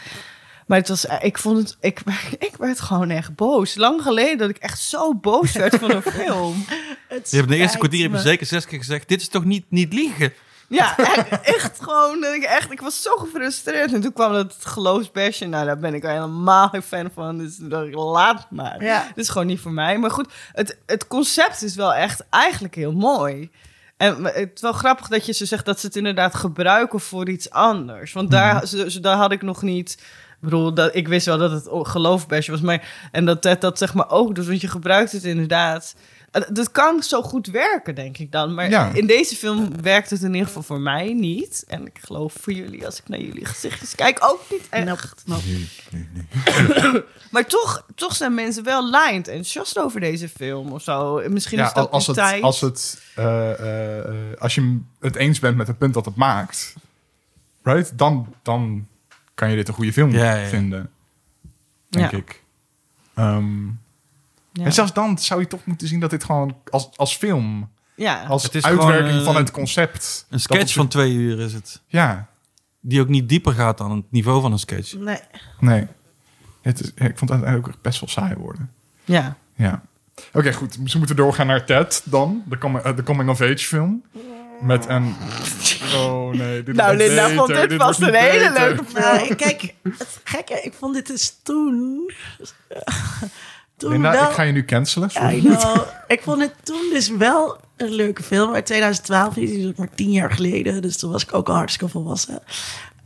Maar het was, ik vond het, ik, ik werd gewoon echt boos. Lang geleden dat ik echt zo boos werd van een film. het Je hebt in de eerste kwartier heb je me. zeker zes keer gezegd: Dit is toch niet, niet liegen? Ja, echt, echt gewoon. dat Ik, echt, ik was zo gefrustreerd. En toen kwam dat geloofsbasje. Nou, daar ben ik helemaal geen fan van. Dus toen dacht ik, laat maar. Ja. Het is gewoon niet voor mij. Maar goed, het, het concept is wel echt eigenlijk heel mooi. En het is wel grappig dat je ze zegt dat ze het inderdaad gebruiken voor iets anders. Want daar, ze- ze- daar had ik nog niet... Ik bedoel, dat, ik wist wel dat het geloofbasje was. Maar, en dat Ted dat zeg maar ook doet. Want je gebruikt het inderdaad... Eh, Dat kan zo goed werken, denk ik dan. Maar Ja. in deze film werkt het in ieder geval voor mij niet. En ik geloof voor jullie, als ik naar jullie gezichtjes kijk, ook niet echt. Nope, nope. Maar toch, toch zijn mensen wel lined en enthousiast over deze film of zo. Misschien is Ja, ook als het, tijd. als, het, eh, eh, als je het eens bent met het punt dat het maakt, right? dan, dan kan je dit een goede film Ja, ja, ja. vinden, denk Ja. ik. Ehm, Ja. En zelfs dan zou je toch moeten zien dat dit gewoon als, als film, ja. als Het is uitwerking gewoon, van het concept. Een sketch van twee uur is het. Ja, Die ook niet dieper gaat dan het niveau van een sketch. Nee. nee. Het is, ik vond het uiteindelijk ook best wel saai worden. ja. Ja. Oké, goed. Ze moeten doorgaan naar Ted dan. De, com eh, de coming-of-age film. Met een... Oh nee, dit Nou, wordt Linda beter. vond dit vast wordt een hele leuke film. Nou, kijk, het gekke, ik vond dit dus toen... toen Linda, wel, ik ga je nu cancelen. Know. ik vond het toen dus wel een leuke film. Maar 2012 is dus ook maar tien jaar geleden. Dus toen was ik ook al hartstikke volwassen.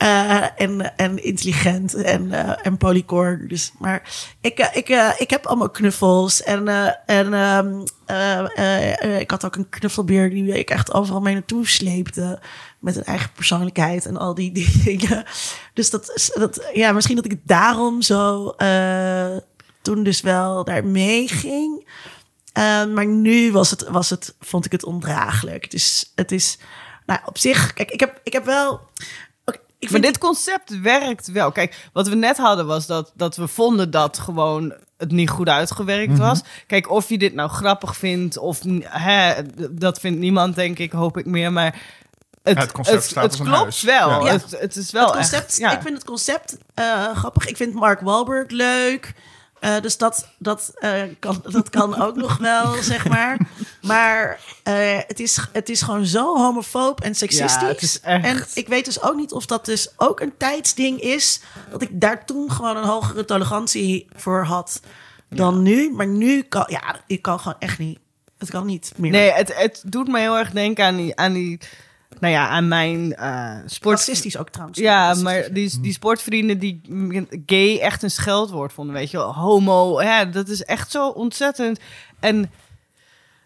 Eh, en, en intelligent en, eh en. Dus, maar ik, eh, ik, ik heb allemaal knuffels. En, en ehm, eh, eh, eh, ik had ook een knuffelbeer die ik echt overal mee naartoe sleepte. Met een eigen persoonlijkheid en al die, dingen. Dus dat, dat, ja, misschien dat ik daarom zo toen dus wel daar mee ging. Uh, maar nu was het, was het, vond ik het ondraaglijk. Is, het is nou, op zich, kijk, ik heb, ik heb wel. Ik Maar vind dit concept werkt wel. Kijk, wat we net hadden was dat, dat we vonden dat gewoon het niet goed uitgewerkt Mhm. was. Kijk, of je dit nou grappig vindt of hè, dat vindt niemand, denk ik, hoop ik meer. Maar het, Ja, het concept staat het als een klopt huis. wel. Ja. Het, het is wel het concept, echt, ja. ik vind het concept eh, grappig. Ik vind Mark Wahlberg leuk. Eh, dus dat, dat, eh, kan, dat kan ook nog wel, zeg maar. Maar eh, het, is, het is gewoon zo homofoob en seksistisch. Ja, het is echt- En ik weet dus ook niet of dat dus ook een tijdsding is. Dat ik daar toen gewoon een hogere tolerantie voor had dan nu. Maar nu kan, ja, ik kan gewoon echt niet. Het kan niet meer. Nee, het, het doet me heel erg denken aan die, aan die nou ja, aan mijn eh sport. Racistisch ook trouwens. Ja, maar die, die sportvrienden die gay echt een scheldwoord vonden, weet je wel. Homo, ja, dat is echt zo ontzettend. En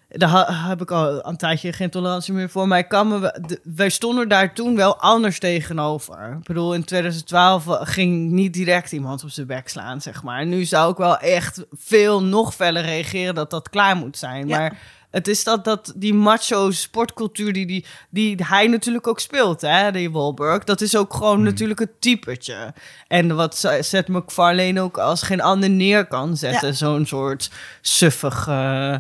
daar heb ik al een tijdje geen tolerantie meer voor. Maar kan wij stonden daar toen wel anders tegenover. Ik bedoel, in 2012 ging niet direct iemand op zijn bek slaan, zeg maar. Nu zou ik wel echt veel nog feller reageren dat dat klaar moet zijn. Ja. Maar het is dat, dat die macho sportcultuur die, die, die hij natuurlijk ook speelt, hè, die Wahlberg. Dat is ook gewoon natuurlijk het typetje. En wat Seth MacFarlane ook als geen ander neer kan zetten. Ja. Zo'n soort suffig... eh,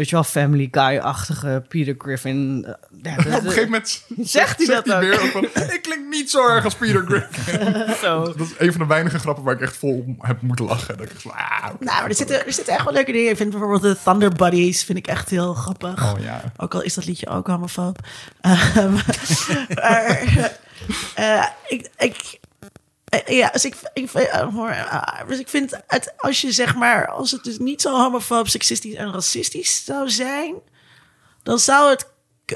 weet je wel, Family Guy-achtige Peter Griffin. eh, ja, dat- Op een gegeven moment Zegt hij dat ook? weer ook van, ik klink niet zo erg als Peter Griffin. zo. Dat is een van de weinige grappen waar ik echt vol om heb moeten lachen. Dat ik ah. Nou, maar er zitten, er zitten echt wel leuke dingen. Ik vind bijvoorbeeld de Thunder Buddies vind ik echt heel grappig. Oh ja. Ook al is dat liedje ook homofoob. Maar, eh, ik, ik, ja, dus ik, ik, eh, eh, dus ik vind het, als je zeg maar, als het dus niet zo homofoob, seksistisch en racistisch zou zijn, dan zou het,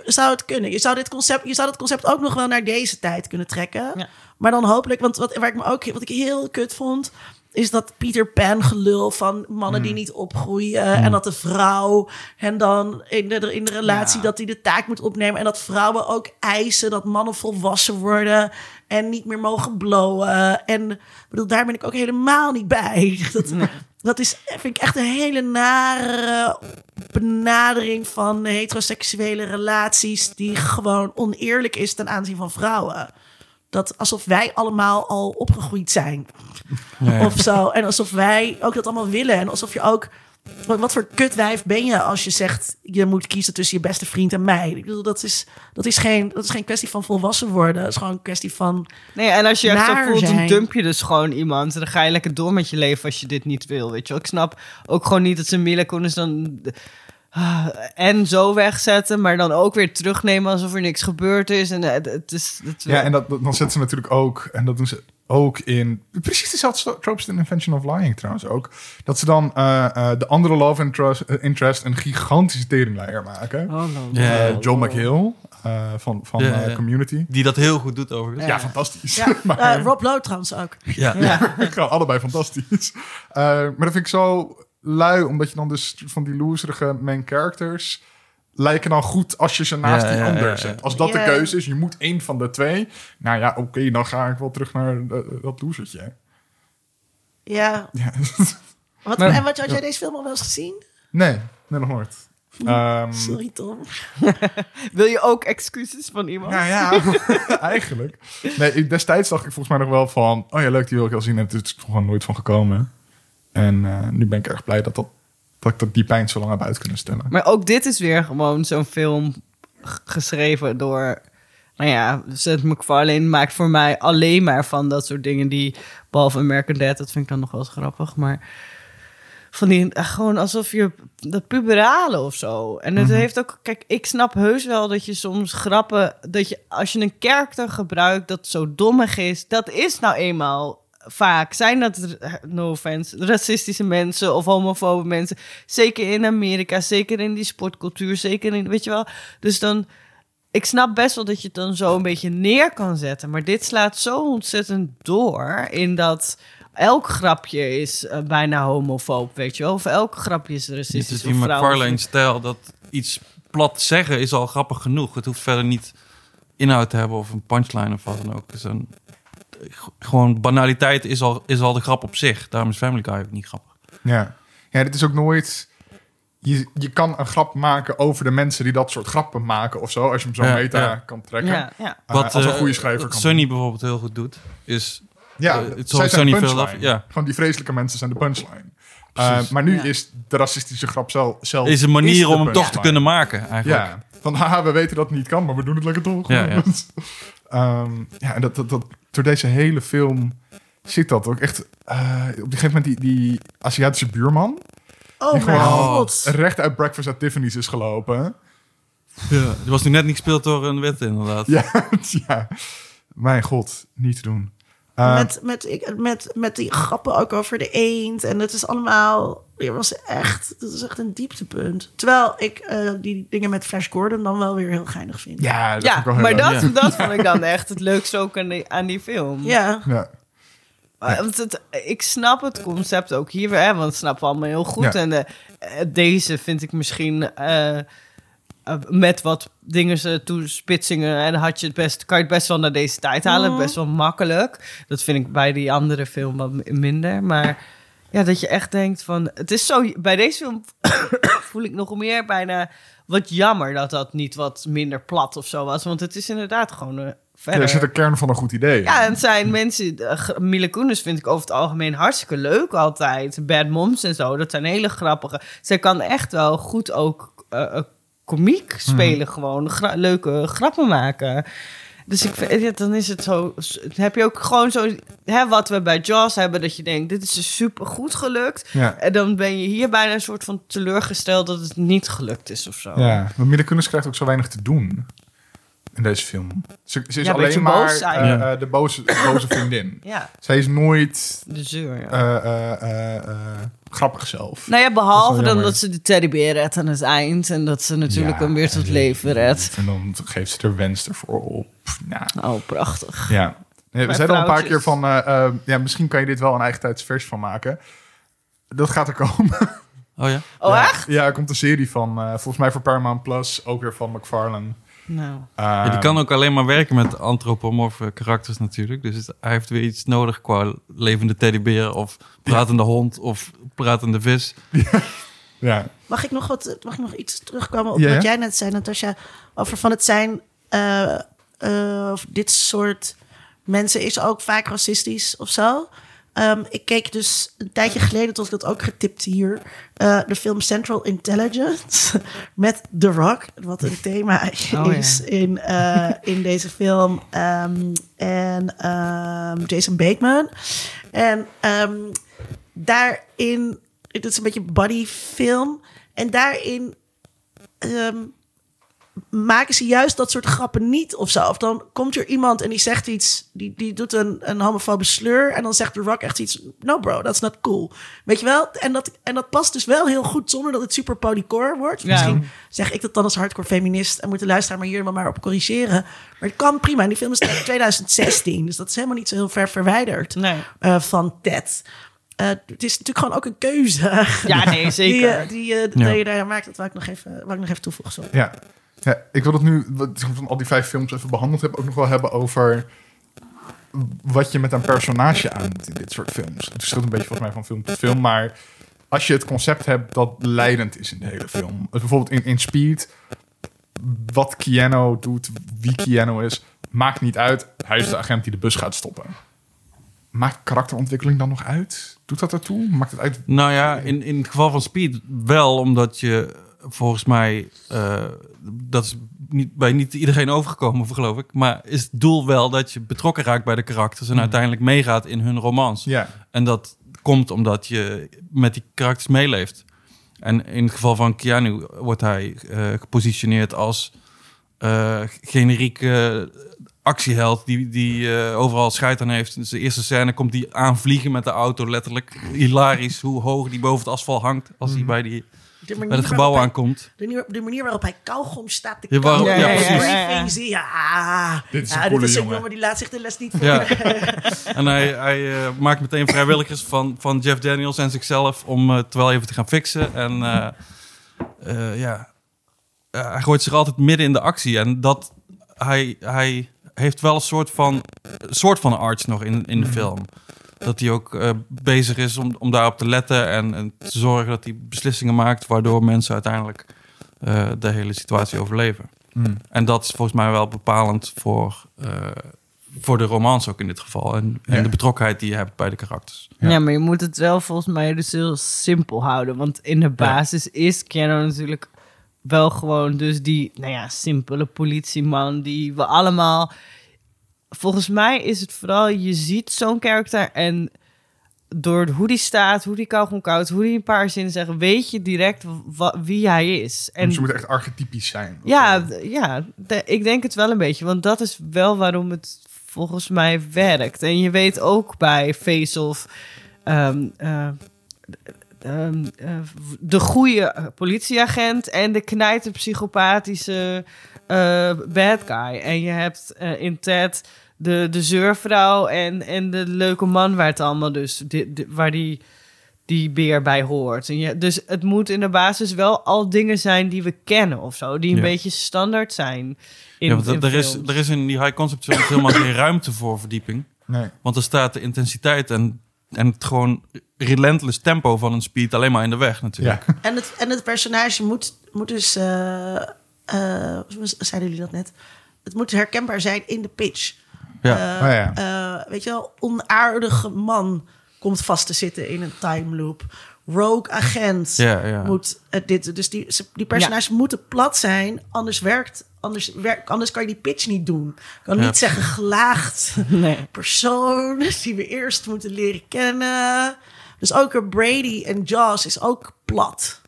zou het kunnen. Je zou dit concept, je zou dat concept ook nog wel naar deze tijd kunnen trekken. Ja. Maar dan hopelijk, want wat, waar ik me ook, wat ik heel kut vond, is dat Peter Pan gelul van mannen die niet opgroeien. En dat de vrouw hen dan in de, in de relatie Ja. dat hij de taak moet opnemen. En dat vrouwen ook eisen dat mannen volwassen worden en niet meer mogen blowen. En bedoel, daar ben ik ook helemaal niet bij. Dat, dat is, vind ik echt een hele nare benadering van heteroseksuele relaties die gewoon oneerlijk is ten aanzien van vrouwen. Dat alsof wij allemaal al opgegroeid zijn. Of zo. En alsof wij ook dat allemaal willen. En alsof je ook. Wat, voor kutwijf ben je als je zegt je moet kiezen tussen je beste vriend en mij? Ik bedoel, dat is, dat is, geen, dat is geen kwestie van volwassen worden. Dat is gewoon een kwestie van. Nee, en als je echt zo voelt, dan zijn. dump je dus gewoon iemand. En dan ga je lekker door met je leven als je dit niet wil, weet je wel. Ik snap ook gewoon niet dat ze Mila Kunis dan... ah, en zo wegzetten, maar dan ook weer terugnemen alsof er niks gebeurd is. En eh, het is... Het, Ja, en dat, dan zetten ze natuurlijk ook, en dat doen ze ook in precies dezelfde tropes in Invention of Lying trouwens ook. Dat ze dan eh, eh, de andere love interest, interest een gigantische teringleier maken. Oh, no. Ja. Joe McHale eh, van, van Ja, eh, ja. Community. Die dat heel goed doet overigens. Ja, fantastisch. Ja, maar eh, Rob Lowe trouwens ook. Ja. gewoon allebei fantastisch. Eh, maar dat vind ik zo lui, omdat je dan dus van die loserige main characters lijken dan goed als je ze naast Ja, die ja, ander ja, ja. zet. Als dat Ja. de keuze is, je moet één van de twee. Nou ja, oké, dan ga ik wel terug naar eh, dat losertje. Ja. Ja. Wat, en wat had jij deze film al wel eens gezien? nee, nee, nog nooit. Ehm, Sorry, Tom. Wil je ook excuses van iemand? ja, ja, eigenlijk. Nee, destijds dacht ik volgens mij nog wel van... oh ja, leuk, die wil ik wel zien. En het is er gewoon nooit van gekomen. En eh, nu ben ik erg blij dat, dat, dat ik dat die pijn zo lang heb uit kunnen stellen. Maar ook dit is weer gewoon zo'n film geschreven door... Nou ja, Seth MacFarlane maakt voor mij alleen maar van dat soort dingen die... Behalve American Dad, dat vind ik dan nog wel eens grappig. Maar van die, eh, gewoon alsof je dat puberale of zo. En het heeft ook, kijk, ik snap heus wel dat je soms grappen, dat je als je een karakter gebruikt dat zo dommig is, dat is nou eenmaal vaak. Zijn dat, no offense, racistische mensen of homofobe mensen. Zeker in Amerika, zeker in die sportcultuur, zeker in, weet je wel. Dus dan, ik snap best wel dat je het dan zo een beetje neer kan zetten. Maar dit slaat zo ontzettend door in dat elk grapje is eh, bijna homofoob, weet je wel. Of elk grapje is Dit racistisch. is die McFarlane-stijl dat iets plat zeggen is al grappig genoeg. Het hoeft verder niet inhoud te hebben of een punchline of wat dan ook. Dus een, gewoon banaliteit is al, is al de grap op zich. Daarom is Family Guy ook niet grappig. Ja. ja, dit is ook nooit... Je, je kan een grap maken over de mensen die dat soort grappen maken of zo. Als je hem zo Ja, meta ja. kan trekken. Ja, ja. Eh, als een eh, goede schrijver wat kan Sunny bijvoorbeeld heel goed doet, is... Ja, Eh, het zij zal zijn punchline. af- ja. Gewoon die vreselijke mensen zijn de punchline. Uh, Precies. maar nu Ja. is de racistische grap zelf, zelf is een manier om hem toch te kunnen maken, eigenlijk. Ja, van haha, we weten dat het niet kan, maar we doen het lekker toch. Ja, ja. Ehm, ja en dat, dat, dat, door deze hele film zit dat ook echt... eh, op een gegeven moment die, die Aziatische buurman... Oh die gewoon god. recht uit Breakfast at Tiffany's is gelopen. Ja. Die was nu net niet gespeeld door een wet, inderdaad. Ja, ja. Mijn god, niet te doen. Eh, met, met, ik- met, met die grappen ook over de eend. En het is allemaal... Het was echt, het is echt een dieptepunt. Terwijl ik eh, die dingen met Flash Gordon dan wel weer heel geinig vind. ja, dat vond Ja, ik wel heel maar dat, dat vond ik dan echt het leukste ook aan die, aan die film. Ja. Ja. Uh, want het, ik snap het concept ook hier, hè, want het snappen we allemaal heel goed. Ja. En eh, eh, deze vind ik misschien eh, met wat dingen ze toespitsingen... en had je het best, kan je het best wel naar deze tijd halen. Mhm. Best wel makkelijk. Dat vind ik bij die andere film wat mi- minder. Maar ja, dat je echt denkt van... Het is zo, bij deze film voel ik nog meer bijna wat jammer... dat dat niet wat minder plat of zo was. Want het is inderdaad gewoon... eh, Ja, verder. er zit een kern van een goed idee. Ja, en het zijn mensen... Uh, Mila Kunis vind ik over het algemeen hartstikke leuk altijd. Bad Moms en zo, dat zijn hele grappige... Zij kan echt wel goed ook eh, eh, komiek spelen gewoon. Gra- leuke grappen maken. Dus ik vind, ja, dan is het zo... heb je ook gewoon zo... Hè, wat we bij Jaws hebben, dat je denkt... dit is dus super goed gelukt. Ja. En dan ben je hier bijna een soort van teleurgesteld... dat het niet gelukt is of zo. Ja, want Mila Kunis krijgt ook zo weinig te doen in deze film. Ze, ze is Ja, alleen maar boos zijn. eh, eh, de boze, boze vriendin. Ja, Zij is nooit de zeur, ja. eh, eh, eh, eh, grappig zelf. Nou ja, behalve dan dat ze de teddybeer redt aan het eind. En dat ze natuurlijk Ja, hem weer tot en- leven redt. En dan geeft ze er wens ervoor op. Nou, Oh, prachtig. ja. Nee, we Bij zeiden al een paar keer van... ja, misschien kan je dit wel een eigen tijdsversie van maken. Dat gaat er komen. Oh ja? Oh, ja, echt? Ja, er komt een serie van, eh, volgens mij voor Paramount Plus, ook weer van McFarlane. Nou, Ja, die kan ook alleen maar werken met antropomorfe karakters natuurlijk. Dus het- hij heeft weer iets nodig qua levende teddybeer of pratende hond of pratende vis. Ja, Mag ik nog, wat, mag ik nog iets terugkomen op Ja, ja. wat jij net zei, Natasja? Over van het zijn... eh, eh, of dit soort mensen is ook vaak racistisch of zo. Ehm, ik keek dus een tijdje geleden, tot ik dat ook getipt hier... eh, de film Central Intelligence met The Rock. Wat een thema Oh, ja. is in, eh, in deze film. Ehm, en ehm, Jason Bateman. En daarin... Het is een beetje bodyfilm. En daarin maken ze juist dat soort grappen niet of zo. Of dan komt er iemand en die zegt iets, die, die doet een, een homofobe slur. En dan zegt The Rock echt iets, no bro, that's not cool. Weet je wel? En dat, en dat past dus wel heel goed zonder dat het super polycore wordt. Ja. Misschien zeg ik dat dan als hardcore feminist en moet de luisteraar maar hier maar op corrigeren. Maar het kan prima. En die film is uit 2016, dus dat is helemaal niet zo heel ver verwijderd nee. eh, van Ted. Eh, het is natuurlijk gewoon ook een keuze. Ja, nee, Die, zeker. eh, die, eh, Ja. dat je daar maakt, dat wou ik nog even, wou ik nog even toevoegen. Sorry. ja. Ja ik wil het nu, van al die vijf films even behandeld heb, ook nog wel hebben over wat je met een personage aan in dit soort films. Het verschilt een beetje volgens mij van film tot film, maar als je het concept hebt dat leidend is in de hele film. Bijvoorbeeld in, in Speed, wat Keanu doet, wie Keanu is, maakt niet uit. Hij is de agent die de bus gaat stoppen. Maakt karakterontwikkeling dan nog uit? Doet dat ertoe? Maakt het uit? Nou ja, in, in het geval van Speed wel, omdat je volgens mij, eh, dat is niet, bij niet iedereen overgekomen, geloof ik, maar is het doel wel dat je betrokken raakt bij de karakters en uiteindelijk meegaat in hun romans. Ja, En dat komt omdat je met die karakters meeleeft. En in het geval van Keanu wordt hij eh, gepositioneerd als eh, generieke actieheld die, die overal scheid aan heeft. In zijn eerste scène komt hij aanvliegen met de auto, letterlijk. Hilarisch hoe hoog die boven het asfalt hangt als hij bij, die, De manier bij het gebouw hij- aankomt. De manier, de manier waarop hij kauwgom staat te Ja, kauwen. ja, precies. briefing zie je, ah, Dit is een ja, dit coole is een jongen. jongen die laat zich de les niet voor. Ja. en hij, hij eh, maakt meteen vrijwilligers van, van Jeff Daniels en zichzelf om het wel even te gaan fixen. En eh, eh, ja, hij gooit zich altijd midden in de actie. En dat hij, hij heeft wel een soort van, soort van arts nog in, in de film. Dat hij ook eh, bezig is om, om daarop te letten en, en te zorgen dat hij beslissingen maakt waardoor mensen uiteindelijk eh, de hele situatie overleven. Hmm. En dat is volgens mij wel bepalend voor, eh, voor de romans ook in dit geval. En, en Ja. de betrokkenheid die je hebt bij de karakters. Ja. Ja. maar je moet het wel volgens mij dus heel simpel houden. Want in de basis is Keanu natuurlijk wel gewoon dus die, nou ja, simpele politieman die we allemaal... Volgens mij is het vooral, je ziet zo'n karakter en door hoe die staat, hoe die kauwgom koudt, hoe die een paar zinnen zegt, weet je direct wie hij is. en En ze moet echt archetypisch zijn. ja, ja de- ik denk het wel een beetje. Want dat is wel waarom het volgens mij werkt. En je weet ook bij Face Off... ehm, eh, ehm, eh, de goede eh, politieagent en de knijter psychopathische eh, bad guy. En je hebt in Ted de, de zeurvrouw en, en de leuke man waar het allemaal dus... di- waar die die beer bij hoort. En je, dus het moet in de basis wel al dingen zijn die we kennen of zo. Die een Ja. beetje standaard zijn in, ja, want in er, is, er is in die high concept films helemaal geen ruimte voor verdieping. Nee. Want er staat de intensiteit en, en het gewoon relentless tempo van een speed alleen maar in de weg natuurlijk. Ja. En, het, en het personage moet, moet dus, eh, eh, hoe zeiden jullie dat net? Het moet herkenbaar zijn in de pitch. Ja. Eh, Oh ja. eh, weet je wel, onaardige man komt vast te zitten in een time loop. rogue agent Ja, ja. moet eh, dit. Dus die, personages moeten plat zijn, anders werkt. Anders, werkt, anders kan je die pitch niet doen. Kan Ja. niet zeggen gelaagd Nee. persoon die we eerst moeten leren kennen. Dus ook een Brady en Jaws is ook plat.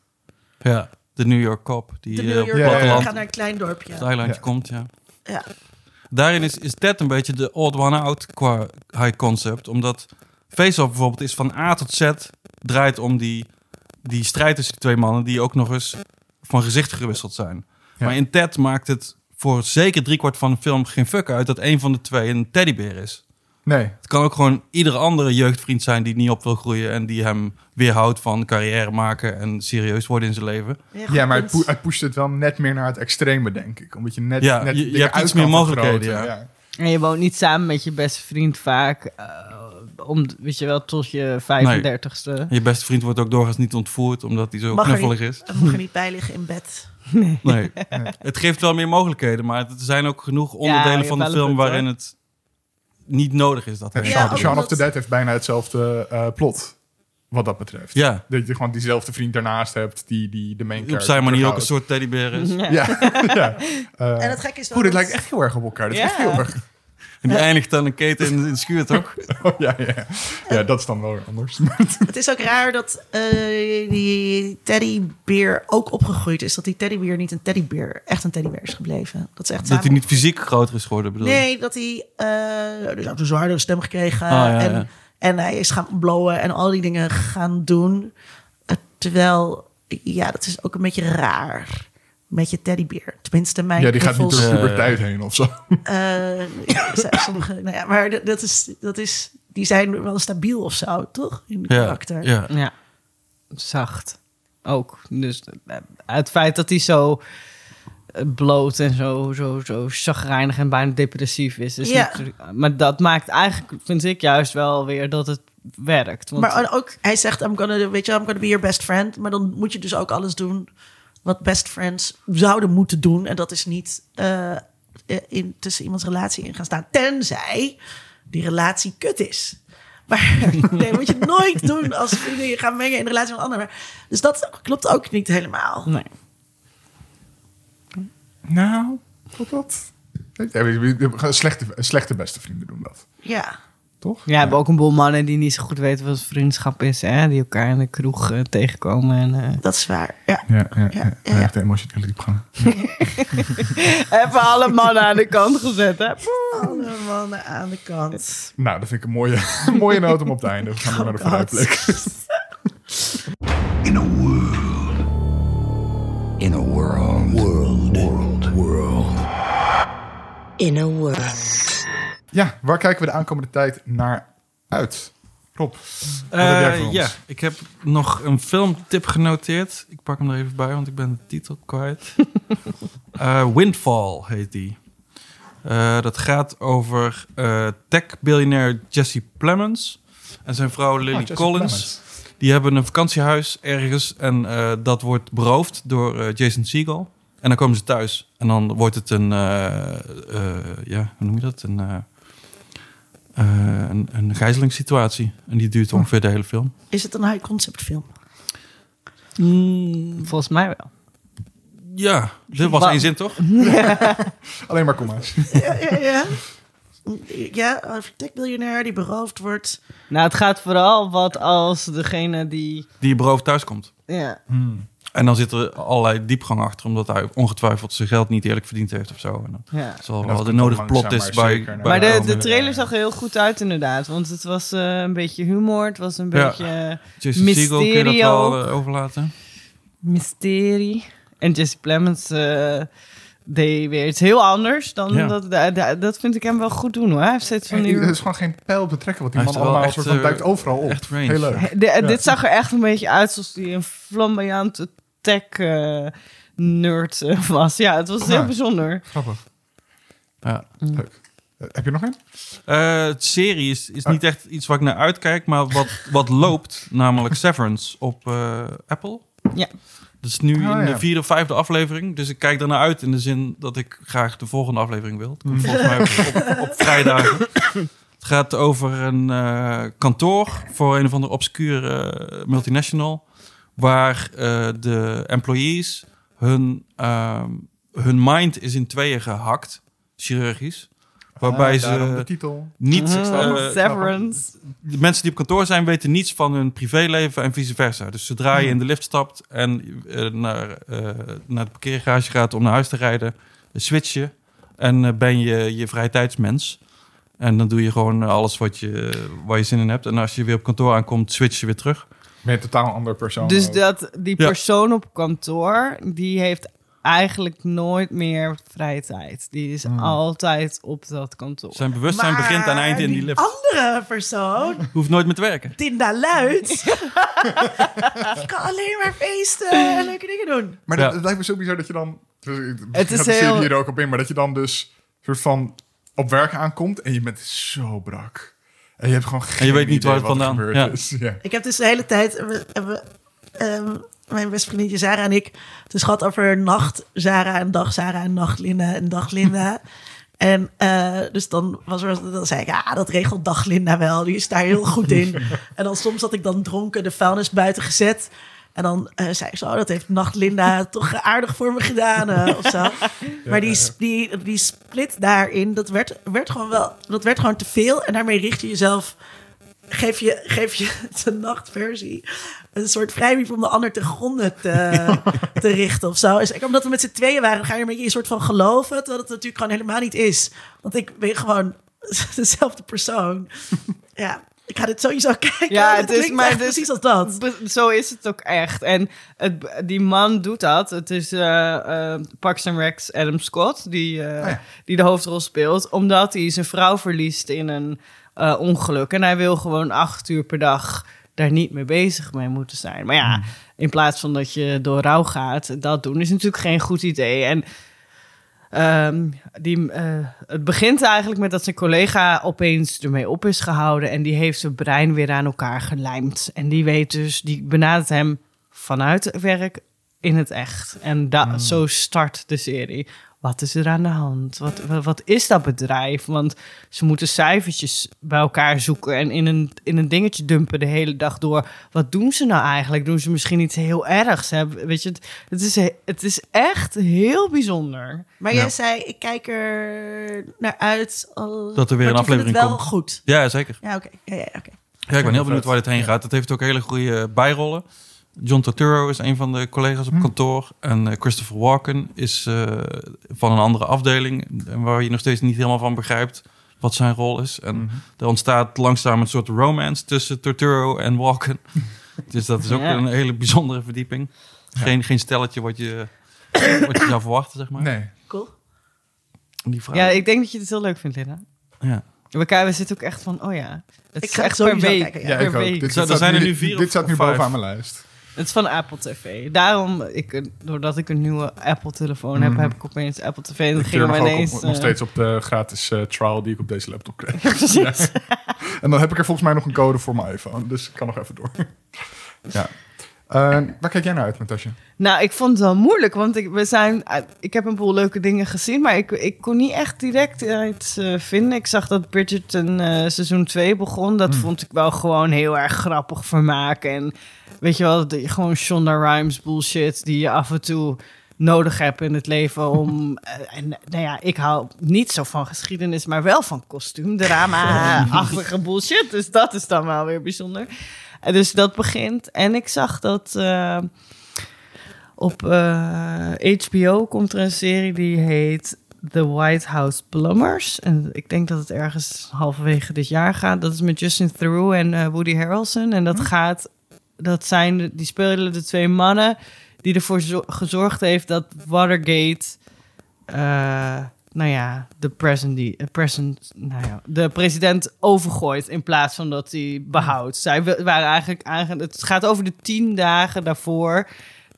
ja. De New York Cop, die De New op York het platteland, gaat naar een klein dorpje. het eilandje Ja. komt, ja. Ja. Daarin is, is Ted een beetje de odd one out qua high concept. Omdat Face-Off bijvoorbeeld is van A tot Z draait om die, die strijd tussen die twee mannen... die ook nog eens van gezicht gewisseld zijn. Ja. Maar in Ted maakt het voor zeker driekwart van de film geen fuck uit... dat een van de twee een teddybeer is. Nee. Het kan ook gewoon iedere andere jeugdvriend zijn die niet op wil groeien... en die hem weerhoudt van carrière maken en serieus worden in zijn leven. Ja, maar het, het pusht het wel net meer naar het extreme, denk ik. Omdat je net, Ja, net je- hebt iets meer mogelijkheden, ja. En je woont niet samen met je beste vriend vaak. eh, om, weet je wel, tot je 35ste. Je beste vriend wordt ook doorgaans niet ontvoerd... omdat hij zo Mag knuffelig is. En mag er niet bij liggen in bed. Nee. Het geeft wel meer mogelijkheden, maar er zijn ook genoeg onderdelen van de film punt, hoor. waarin het niet nodig is dat Ja, hij Ja, Shaun, of the Dead heeft bijna hetzelfde eh, plot. Wat dat betreft. Ja, Dat je gewoon diezelfde vriend daarnaast hebt die, die de main op character zijn manier ook een soort teddybeer is. Ja. Ja, ja. Eh, En het gekke is wel dit dat- lijkt echt heel erg op elkaar. Dit is echt heel erg... En die eindigt dan een keten in, in de schuur, toch? Oh, ja, ja, ja. dat is dan wel anders. Het is ook raar dat eh, die teddybeer ook opgegroeid is. Dat die teddybeer niet een teddybeer, echt een teddybeer is gebleven. Dat is echt Dat hij niet fysiek groter is geworden, bedoel? Nee, dat hij eh dus ook een zwaardere stem gekregen. Ah, ja, en, ja. en hij is gaan blowen en al die dingen gaan doen. Eh, terwijl, ja, dat is ook een beetje raar. Met je teddybeer. Tenminste, mijn Ja, die gaat niet door Eh, puberteit heen of zo. eh, ja, sommige, nou ja, maar dat- is, dat is, die zijn wel stabiel of zo, toch? In de Ja, karakter. ja. Ja, zacht. Ook. Dus eh, het feit dat hij zo eh, bloot en zo, zo, zo chagrijnig en bijna depressief is. is Ja. maar dat maakt eigenlijk, vind ik juist wel weer dat het werkt. Want, Maar ook, hij zegt, I'm gonna, weet je, I'm gonna be your best friend. Maar dan moet je dus ook alles doen wat best friends zouden moeten doen. En dat is niet eh, in, tussen iemands relatie in gaan staan. Tenzij die relatie kut is. Maar nee, moet je nooit doen als vrienden je gaan mengen in de relatie van anderen. Dus dat klopt ook niet helemaal. nee. Nou, klopt dat? Slechte, slechte beste vrienden doen dat. Ja. Toch? Ja, we hebben ook een boel mannen die niet zo goed weten wat vriendschap is. Hè? Die elkaar in de kroeg eh, tegenkomen. En, eh, Dat is waar. Ja. Ja, ja, ja. Ja. Echt emotionele diepgang. Even alle mannen aan de kant gezet. Hè? Alle mannen aan de kant. Nou, dat vind ik een mooie, mooie noot om op te eindigen. We gaan door naar de vooruitblik. In a world. In a world. World. World. World. In a world. Ja, waar kijken we de aankomende tijd naar uit? Rob, Eh, ja, ik heb nog een filmtip genoteerd. Ik pak hem er even bij, want ik ben de titel kwijt. Eh, Windfall heet die. Eh, dat gaat over tech-biljonair Jesse Plemons en zijn vrouw Lily Oh, Jesse Collins. Plemons. Die hebben een vakantiehuis ergens en dat wordt beroofd door Jason Segel. En dan komen ze thuis en dan wordt het een, ja, hoe noem je dat? Een, een, een gijzelingssituatie. En die duurt ongeveer de hele film. Is het een high concept film? Volgens mij wel. Ja, dit was Wa- één zin toch? Alleen maar komma's. Ja, ja, ja. Ja, een die beroofd wordt. Nou, het gaat vooral wat als degene die... Die beroofd thuis komt. Ja, En dan zit er allerlei diepgang achter, omdat hij ongetwijfeld zijn geld niet eerlijk verdiend heeft of zo. En dan ja. zal wel dat de nodige plot is maar bij, Maar de, de trailer zag er heel goed uit inderdaad. Want het was eh, een beetje humor. Het was een Ja. beetje eh, Jason Segel, kun je dat wel eh, overlaten? mysterie. En Jesse Plemons eh, deed weer iets heel anders. Dan Ja. dat, da- da- dat vind ik hem wel goed doen hoor. Hij heeft steeds van die... Er is gewoon geen pijl op te trekken, want die Hij man allemaal echt, soort van duikt overal op. echt range. Heel leuk. De- Ja. Dit zag er echt een beetje uit alsof hij een flamboyante tech eh, nerd eh, was. Ja, het was heel Ja. bijzonder. Grappig. Ja. Leuk. Eh, heb je nog een? Eh, het serie is, is niet echt iets waar ik naar uitkijk, maar wat, wat loopt, namelijk Severance op eh, Apple. Ja. Dat is nu Ah, in de vierde of vijfde aflevering. Dus ik kijk ernaar uit in de zin dat ik graag de volgende aflevering wil. Het komt volgens mij op, op, vrijdagen. Het gaat over een eh, kantoor voor een of andere obscure multinational. Waar eh, de employees hun, ehm, hun mind is in tweeën gehakt, chirurgisch. Waarbij Ah, daarom de ze titel. niet... Eh, Severance. de mensen die op kantoor zijn weten niets van hun privéleven en vice versa. Dus zodra je in de lift stapt en eh, naar, eh, naar de parkeergarage gaat om naar huis te rijden, switch je en ben je je vrije tijdsmens. En dan doe je gewoon alles wat je, waar je zin in hebt. En als je weer op kantoor aankomt, switch je weer terug. Je een totaal andere persoon. Dus ook. dat, die Ja. persoon op kantoor, die heeft eigenlijk nooit meer vrije tijd. Die is altijd op dat kantoor. Zijn bewustzijn Maar begint en eindigt in die lift. andere persoon, Hoeft nooit meer te werken. Tinda Luid, die kan alleen maar feesten en leuke dingen doen. Maar Ja. dat, het lijkt me zo bizar dat je dan... dus Het is heel- hier ook op in, maar dat je dan dus soort van op werk aankomt en je bent zo brak. En je hebt gewoon geen En je weet niet idee waar het wat vandaan- gebeurd ja. is. Ja. Ik heb dus de hele tijd, we, hebben, ehm, mijn beste vriendinnetje Sarah en ik, het is gehad over nacht Sarah en dag Sarah en nacht Linda en dag Linda. En eh, dus dan, was er, dan zei ik, ja, dat regelt dag Linda wel. Die is daar heel goed in. en dan soms had ik dan dronken de vuilnis buiten gezet. En dan eh, zei ik zo, dat heeft nacht Linda toch aardig voor me gedaan eh, of zo. maar die, die, die split daarin, dat werd, werd gewoon wel, dat werd gewoon te veel. En daarmee richt je jezelf geef je, geef je de nachtversie een soort vrijbrief om de ander te gronden te, te richten of zo. En zeker omdat we met z'n tweeën waren, ga je een beetje een soort van geloven, terwijl het natuurlijk gewoon helemaal niet is. Want ik ben gewoon dezelfde persoon. Ja, ik ga dit sowieso kijken. Ja, het het is maar echt dus- precies als dat. Zo is het ook echt. En het, die man doet dat. Het is eh eh, Parks and Recs Adam Scott die, eh, ja. die de hoofdrol speelt. Omdat hij zijn vrouw verliest in een eh, ongeluk. En hij wil gewoon acht uur per dag daar niet mee bezig mee moeten zijn. Maar ja, in plaats van dat je door rouw gaat, dat doen is natuurlijk geen goed idee. En Ehm, die, eh, het begint eigenlijk met dat zijn collega opeens ermee op is gehouden. En die heeft zijn brein weer aan elkaar gelijmd. En die weet dus, die benadert hem vanuit het werk in het echt. En da- zo start de serie. Wat is er aan de hand? Wat, wat, wat is dat bedrijf? Want ze moeten cijfertjes bij elkaar zoeken en in een, in een dingetje dumpen de hele dag door. Wat doen ze nou eigenlijk? Doen ze misschien iets heel ergs? Hè? Weet je, het, het, is, he- het is echt heel bijzonder. Maar Ja. jij zei, ik kijk er naar uit. Dat er weer een aflevering het wel komt. goed. Ja, zeker. Ja, oké. Ja, ja, ik ben heel benieuwd waar dit heen gaat. Het heeft ook hele goede bijrollen. John Turturro is een van de collega's op Hm. kantoor. En eh, Christopher Walken is eh, van een andere afdeling. En waar je nog steeds niet helemaal van begrijpt wat zijn rol is. En Mhm. er ontstaat langzaam een soort romance tussen Turturro en Walken. dus dat is ook Ja. een hele bijzondere verdieping. Geen, geen stelletje wat je, wat je zou verwachten, zeg maar. Nee. Cool. Die vrouw. Ja, ik denk dat je het heel leuk vindt, Linda. Ja. We, kijken, we zitten ook echt van, oh ja. Het Ik is ga echt per week. kijken, Ja, per ik ook. week. Dit, er staat er Dit of- staat nu of vijf. bovenaan mijn lijst. Het is van Apple TV. Daarom, ik, doordat ik een nieuwe Apple-telefoon heb, Mhm. heb ik opeens Apple TV. En Ik ook ineens... op, nog eh, steeds op de gratis eh, trial die ik op deze laptop kreeg. precies. En dan heb ik er volgens mij nog een code voor mijn iPhone. Dus ik kan nog even door. ja. Eh, waar kijk jij naar uit, Natasja? Nou, ik vond het wel moeilijk, want ik, we zijn, eh, ik heb een boel leuke dingen gezien, maar ik, ik kon niet echt direct iets eh, vinden. Ik zag dat Bridgerton seizoen 2 begon. Dat vond ik wel gewoon heel erg grappig vermaak. En weet je wel, de, gewoon Shonda Rhimes bullshit die je af en toe nodig hebt in het leven om... en nou ja, ik hou niet zo van geschiedenis, maar wel van kostuumdrama-achtige bullshit. Dus dat is dan wel weer bijzonder. En dus dat begint. En ik zag dat... eh, op eh, HBO komt er een serie die heet The White House Plumbers. En ik denk dat het ergens halverwege dit jaar gaat. Dat is met Justin Theroux en eh, Woody Harrelson. En dat gaat, dat zijn, die spelen de twee mannen die ervoor zo- gezorgd heeft dat Watergate, eh, nou ja, de present, die, eh, present, nou ja, de president overgooit in plaats van dat hij behoudt. Zij wa- waren eigenlijk, eigenlijk, het gaat over de tien dagen daarvoor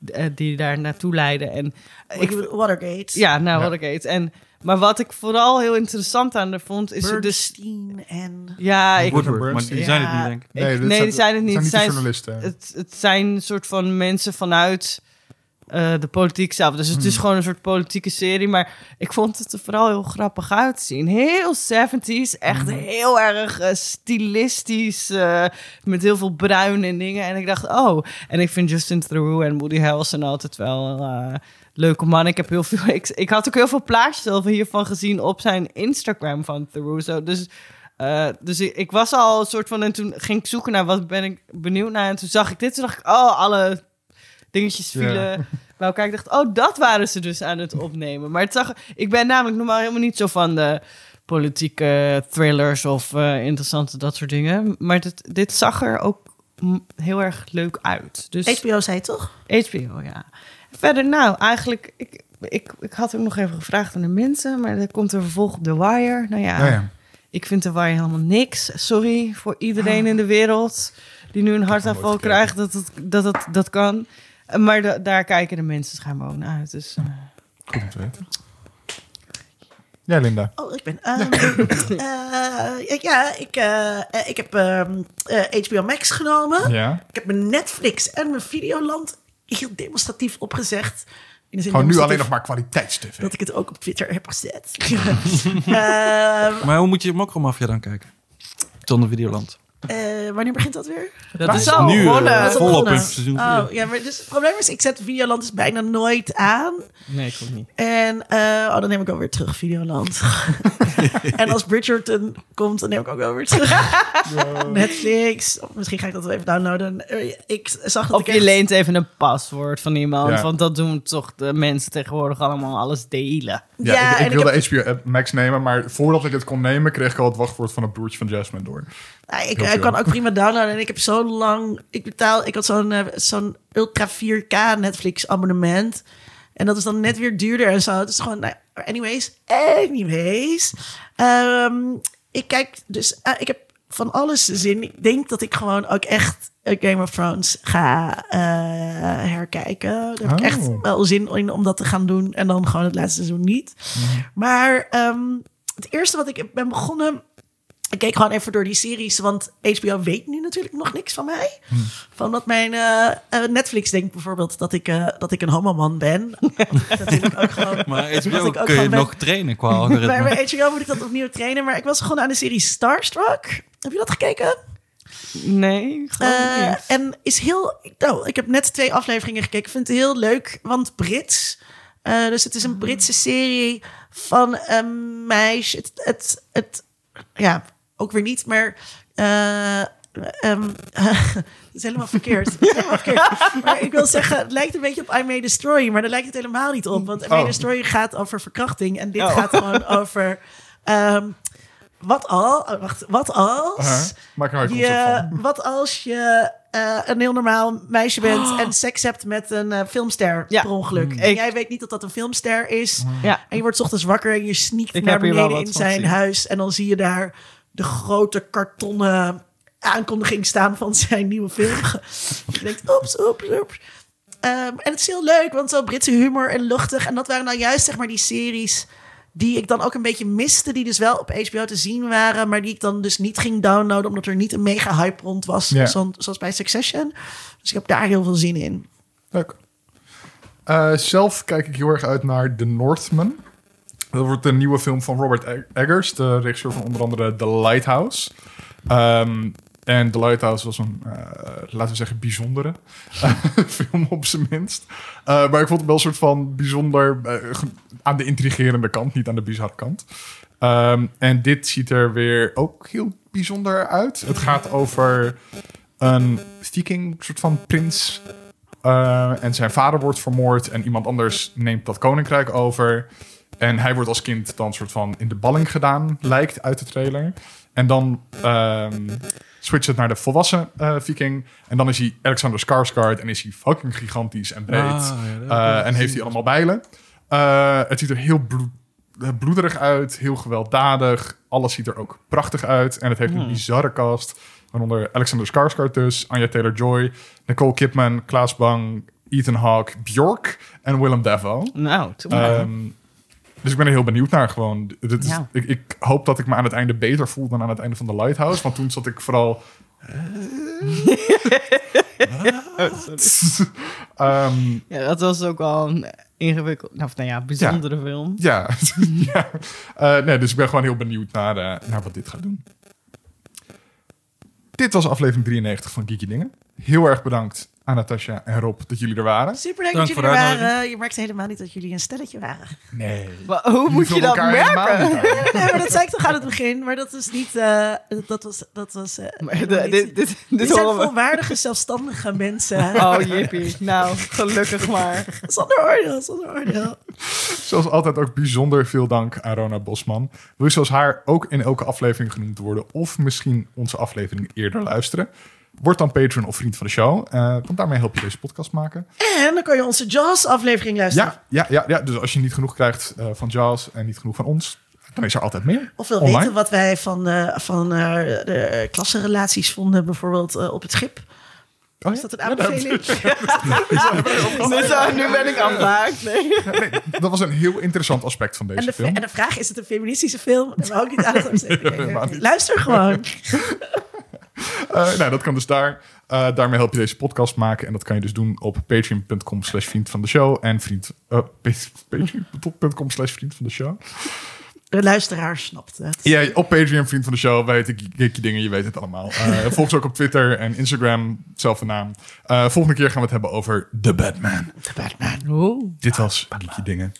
eh, die daar naartoe leiden. En Ik Watergate. ja, nou, Ja. Watergate. En, maar wat ik vooral heel interessant aan de vond, is. Bernstein en... Ja, ik, Woodward, maar die zijn het niet, denk ik. ik- nee, die zijn het niet. Het zijn zijn, niet de journalisten. het, het zijn een soort van mensen vanuit eh, de politiek zelf. Dus het is Hmm. gewoon een soort politieke serie. Maar ik vond het er vooral heel grappig uitzien. Heel 70s. Echt Hmm. heel erg eh, stilistisch. eh, met heel veel bruin en dingen. En ik dacht, oh. En ik vind Justin Theroux en Woody Harrelson altijd wel... leuke man. Ik heb heel veel. Ik, ik had ook heel veel plaatjes over hiervan gezien op zijn Instagram van Theroux. Dus, dus ik, ik was al een soort van. En toen ging ik zoeken naar wat ben ik benieuwd naar. En toen zag ik dit. Toen dacht ik, oh, alle dingetjes Ja. vielen bij elkaar. Ik dacht, oh, dat waren ze dus aan het opnemen. Maar het zag, ik ben namelijk normaal helemaal niet zo van de politieke thrillers of eh, interessante dat soort dingen. Maar dit, dit zag er ook heel erg leuk uit. Dus HBO zei toch? HBO, ja. Verder, nou, eigenlijk, ik, ik, ik had ook nog even gevraagd aan de mensen, maar er komt een vervolg op The Wire. Nou ja, Nou ja. ik vind The Wire helemaal niks. Sorry voor iedereen in de wereld die nu een hartaanval nooit krijgt dat het, dat, het, dat kan. Maar da- daar kijken de mensen schijnbaar ook naar uit. Dus, eh, Goed om te weten. Ja, Linda. Oh, ik ben. ehm, eh, ja, ik, eh, ik heb ehm, eh, HBO Max genomen. Ja. Ik heb mijn Netflix en mijn Videoland heel demonstratief opgezegd. In de zin Gewoon nu alleen nog maar kwaliteitstv. Dat ik het ook op Twitter heb gezet. Ehm, Maar hoe moet je Mokromafia dan kijken? Zonder Videoland. Eh, wanneer begint dat weer? Dat is al is al volop in seizoen Oh, 4. ja, maar dus het probleem is, ik zet Videoland dus bijna nooit aan. nee, ik ook niet. En eh, oh, dan neem ik alweer terug Videoland. en als Bridgerton komt, dan neem ik ook wel weer terug. Netflix. Of misschien ga ik dat wel even downloaden. Eh, Ik zag dat Of ik je echt- leent even een paswoord van iemand. Ja. Want dat doen toch de mensen tegenwoordig allemaal alles delen. Ja, Ja, ik, wilde heb- HBO Max nemen, maar voordat ik het kon nemen, kreeg ik al het wachtwoord van het broertje van Jasmine door. Nou, ik kan ook prima downloaden. En ik heb zo lang... Ik betaal... Ik had zo'n eh, zo'n Ultra 4K Netflix abonnement. En dat is dan net weer duurder en zo. Het is gewoon... Nou, anyways. Anyways. Ehm, ik kijk dus... eh, ik heb van alles zin. Ik denk dat ik gewoon ook echt Game of Thrones ga eh, herkijken. Daar heb ik Oh. echt wel zin in om dat te gaan doen. En dan gewoon het laatste seizoen niet. Maar ehm, het eerste wat ik ben begonnen... Ik keek gewoon even door die series, want HBO weet nu natuurlijk nog niks van mij. Van dat mijn eh, eh, Netflix denkt bijvoorbeeld dat ik, eh, dat ik een homoman ben. dat vind ik ook gewoon... Maar HBO ik ook kun je gewoon ben- nog trainen qua algoritme. bij HBO moet ik dat opnieuw trainen. Maar ik was gewoon aan de serie Starstruck. Heb je dat gekeken? Nee, Eh, niet. en is heel. Nou, ik heb net twee afleveringen gekeken. Ik vind het heel leuk, want Brits. Eh, dus het is een Britse serie van een meisje. Het, het, het ja, ook weer niet, maar. eh, ehm, het is helemaal verkeerd. Het is helemaal verkeerd. Maar ik wil zeggen, het lijkt een beetje op I May Destroy, maar daar lijkt het helemaal niet op. Want I May Oh. Destroy gaat over verkrachting en dit Oh. gaat gewoon over. ehm, wat al? oh, wacht, wat als? Uh-huh. Maak er Je, wat als je eh, een heel normaal meisje bent en seks hebt met een eh, filmster Ja. per ongeluk. En Ik- jij weet niet dat dat een filmster is. Ja. En je wordt 's ochtends wakker en je sneakt naar beneden in zijn huis. En dan zie je daar de grote kartonnen aankondiging staan van zijn nieuwe film. je denkt, oeps, oeps, oeps. Ehm, en het is heel leuk, want zo Britse humor en luchtig. En dat waren nou juist zeg maar die series die ik dan ook een beetje miste. Die dus wel op HBO te zien waren, maar die ik dan dus niet ging downloaden. Omdat er niet een mega hype rond was, Ja. zo- zoals bij Succession. Dus ik heb daar heel veel zin in. Leuk. Eh, zelf kijk ik heel erg uit naar The Northman. Dat wordt een nieuwe film van Robert Eg- Eggers, de regisseur van onder andere The Lighthouse. Ehm, en The Lighthouse was een, eh, laten we zeggen, bijzondere film op zijn minst. Eh, maar ik vond het wel een soort van bijzonder eh, aan de intrigerende kant, niet aan de bizarre kant. Ehm, en dit ziet er weer ook heel bijzonder uit. Het gaat over een viking, soort van prins. En zijn vader wordt vermoord en iemand anders neemt dat koninkrijk over. En hij wordt als kind dan soort van in de balling gedaan, lijkt uit de trailer. En dan ehm switcht het naar de volwassen eh, viking. En dan is hij Alexander Skarsgård en is hij fucking gigantisch en breed. Ah, ja, Eh, en heeft hij allemaal bijlen. Eh, het ziet er heel bloed, bloederig uit, heel gewelddadig. Alles ziet er ook prachtig uit. En het heeft een bizarre cast. Waaronder Alexander Skarsgård dus, Anya Taylor-Joy, Nicole Kidman, Klaas Bang, Ethan Hawke, Bjork en Willem Dafoe. Nou. Ehm, dus ik ben er heel benieuwd naar gewoon. Dit is, Ja. ik, ik hoop dat ik me aan het einde beter voel dan aan het einde van The Lighthouse. Want toen zat ik vooral Ehm, Ja, dat was ook wel een ingewikkeld, nou, of nou ja, bijzondere film. ja, ja. Eh, nee, dus ik ben gewoon heel benieuwd naar, eh, naar wat dit gaat doen. Dit was aflevering 93 van Geeky Dingen. Heel erg bedankt aan Natasja en Rob dat jullie er waren. Super leuk Dank dat jullie er waren. Je merkte helemaal niet dat jullie een stelletje waren. Nee. Maar hoe moet je dat merken? Nee, maar dat zei ik toch aan het begin. Maar dat is niet... eh, dat was... Dat was eh, Maar helemaal de- niet- dit, dit, dit, dit zijn volwaardige, zelfstandige mensen. Oh, jippie. Nou, gelukkig maar. Zonder oordeel, zonder oordeel. Zoals altijd ook bijzonder veel dank aan Rona Bosman. Wil je zoals haar ook in elke aflevering genoemd worden... of misschien onze aflevering eerder luisteren? Word dan patron of vriend van de show. eh, want daarmee help je deze podcast maken. En dan kan je onze Jaws-aflevering luisteren. Ja, ja, ja, ja, dus als je niet genoeg krijgt eh, van Jaws en niet genoeg van ons... dan is er altijd meer. Of wil Online. weten wat wij van, eh, van de klassenrelaties vonden, bijvoorbeeld op het schip. Oh, Is dat een aanbeveling? Nu, ben ik afgehaakt. Nee. Nee, dat was een heel interessant aspect van deze En de, film. en de vraag, is het een feministische film? Dat wou ik niet aan. Luister gewoon. Eh, nou, dat kan dus daar. Eh, daarmee help je deze podcast maken. En dat kan je dus doen op patreon.com slash vriend van de show. En vriend... eh, patreon.com slash vriend van de show. De luisteraar snapt het. Ja, op Patreon, vriend van de show, weet ik geeky dingen, je weet het allemaal. Eh volg ze ook op Twitter en Instagram, zelfde naam. Volgende keer gaan we het hebben over The Batman. De Batman. Oeh. Dit was Geeky Dingen.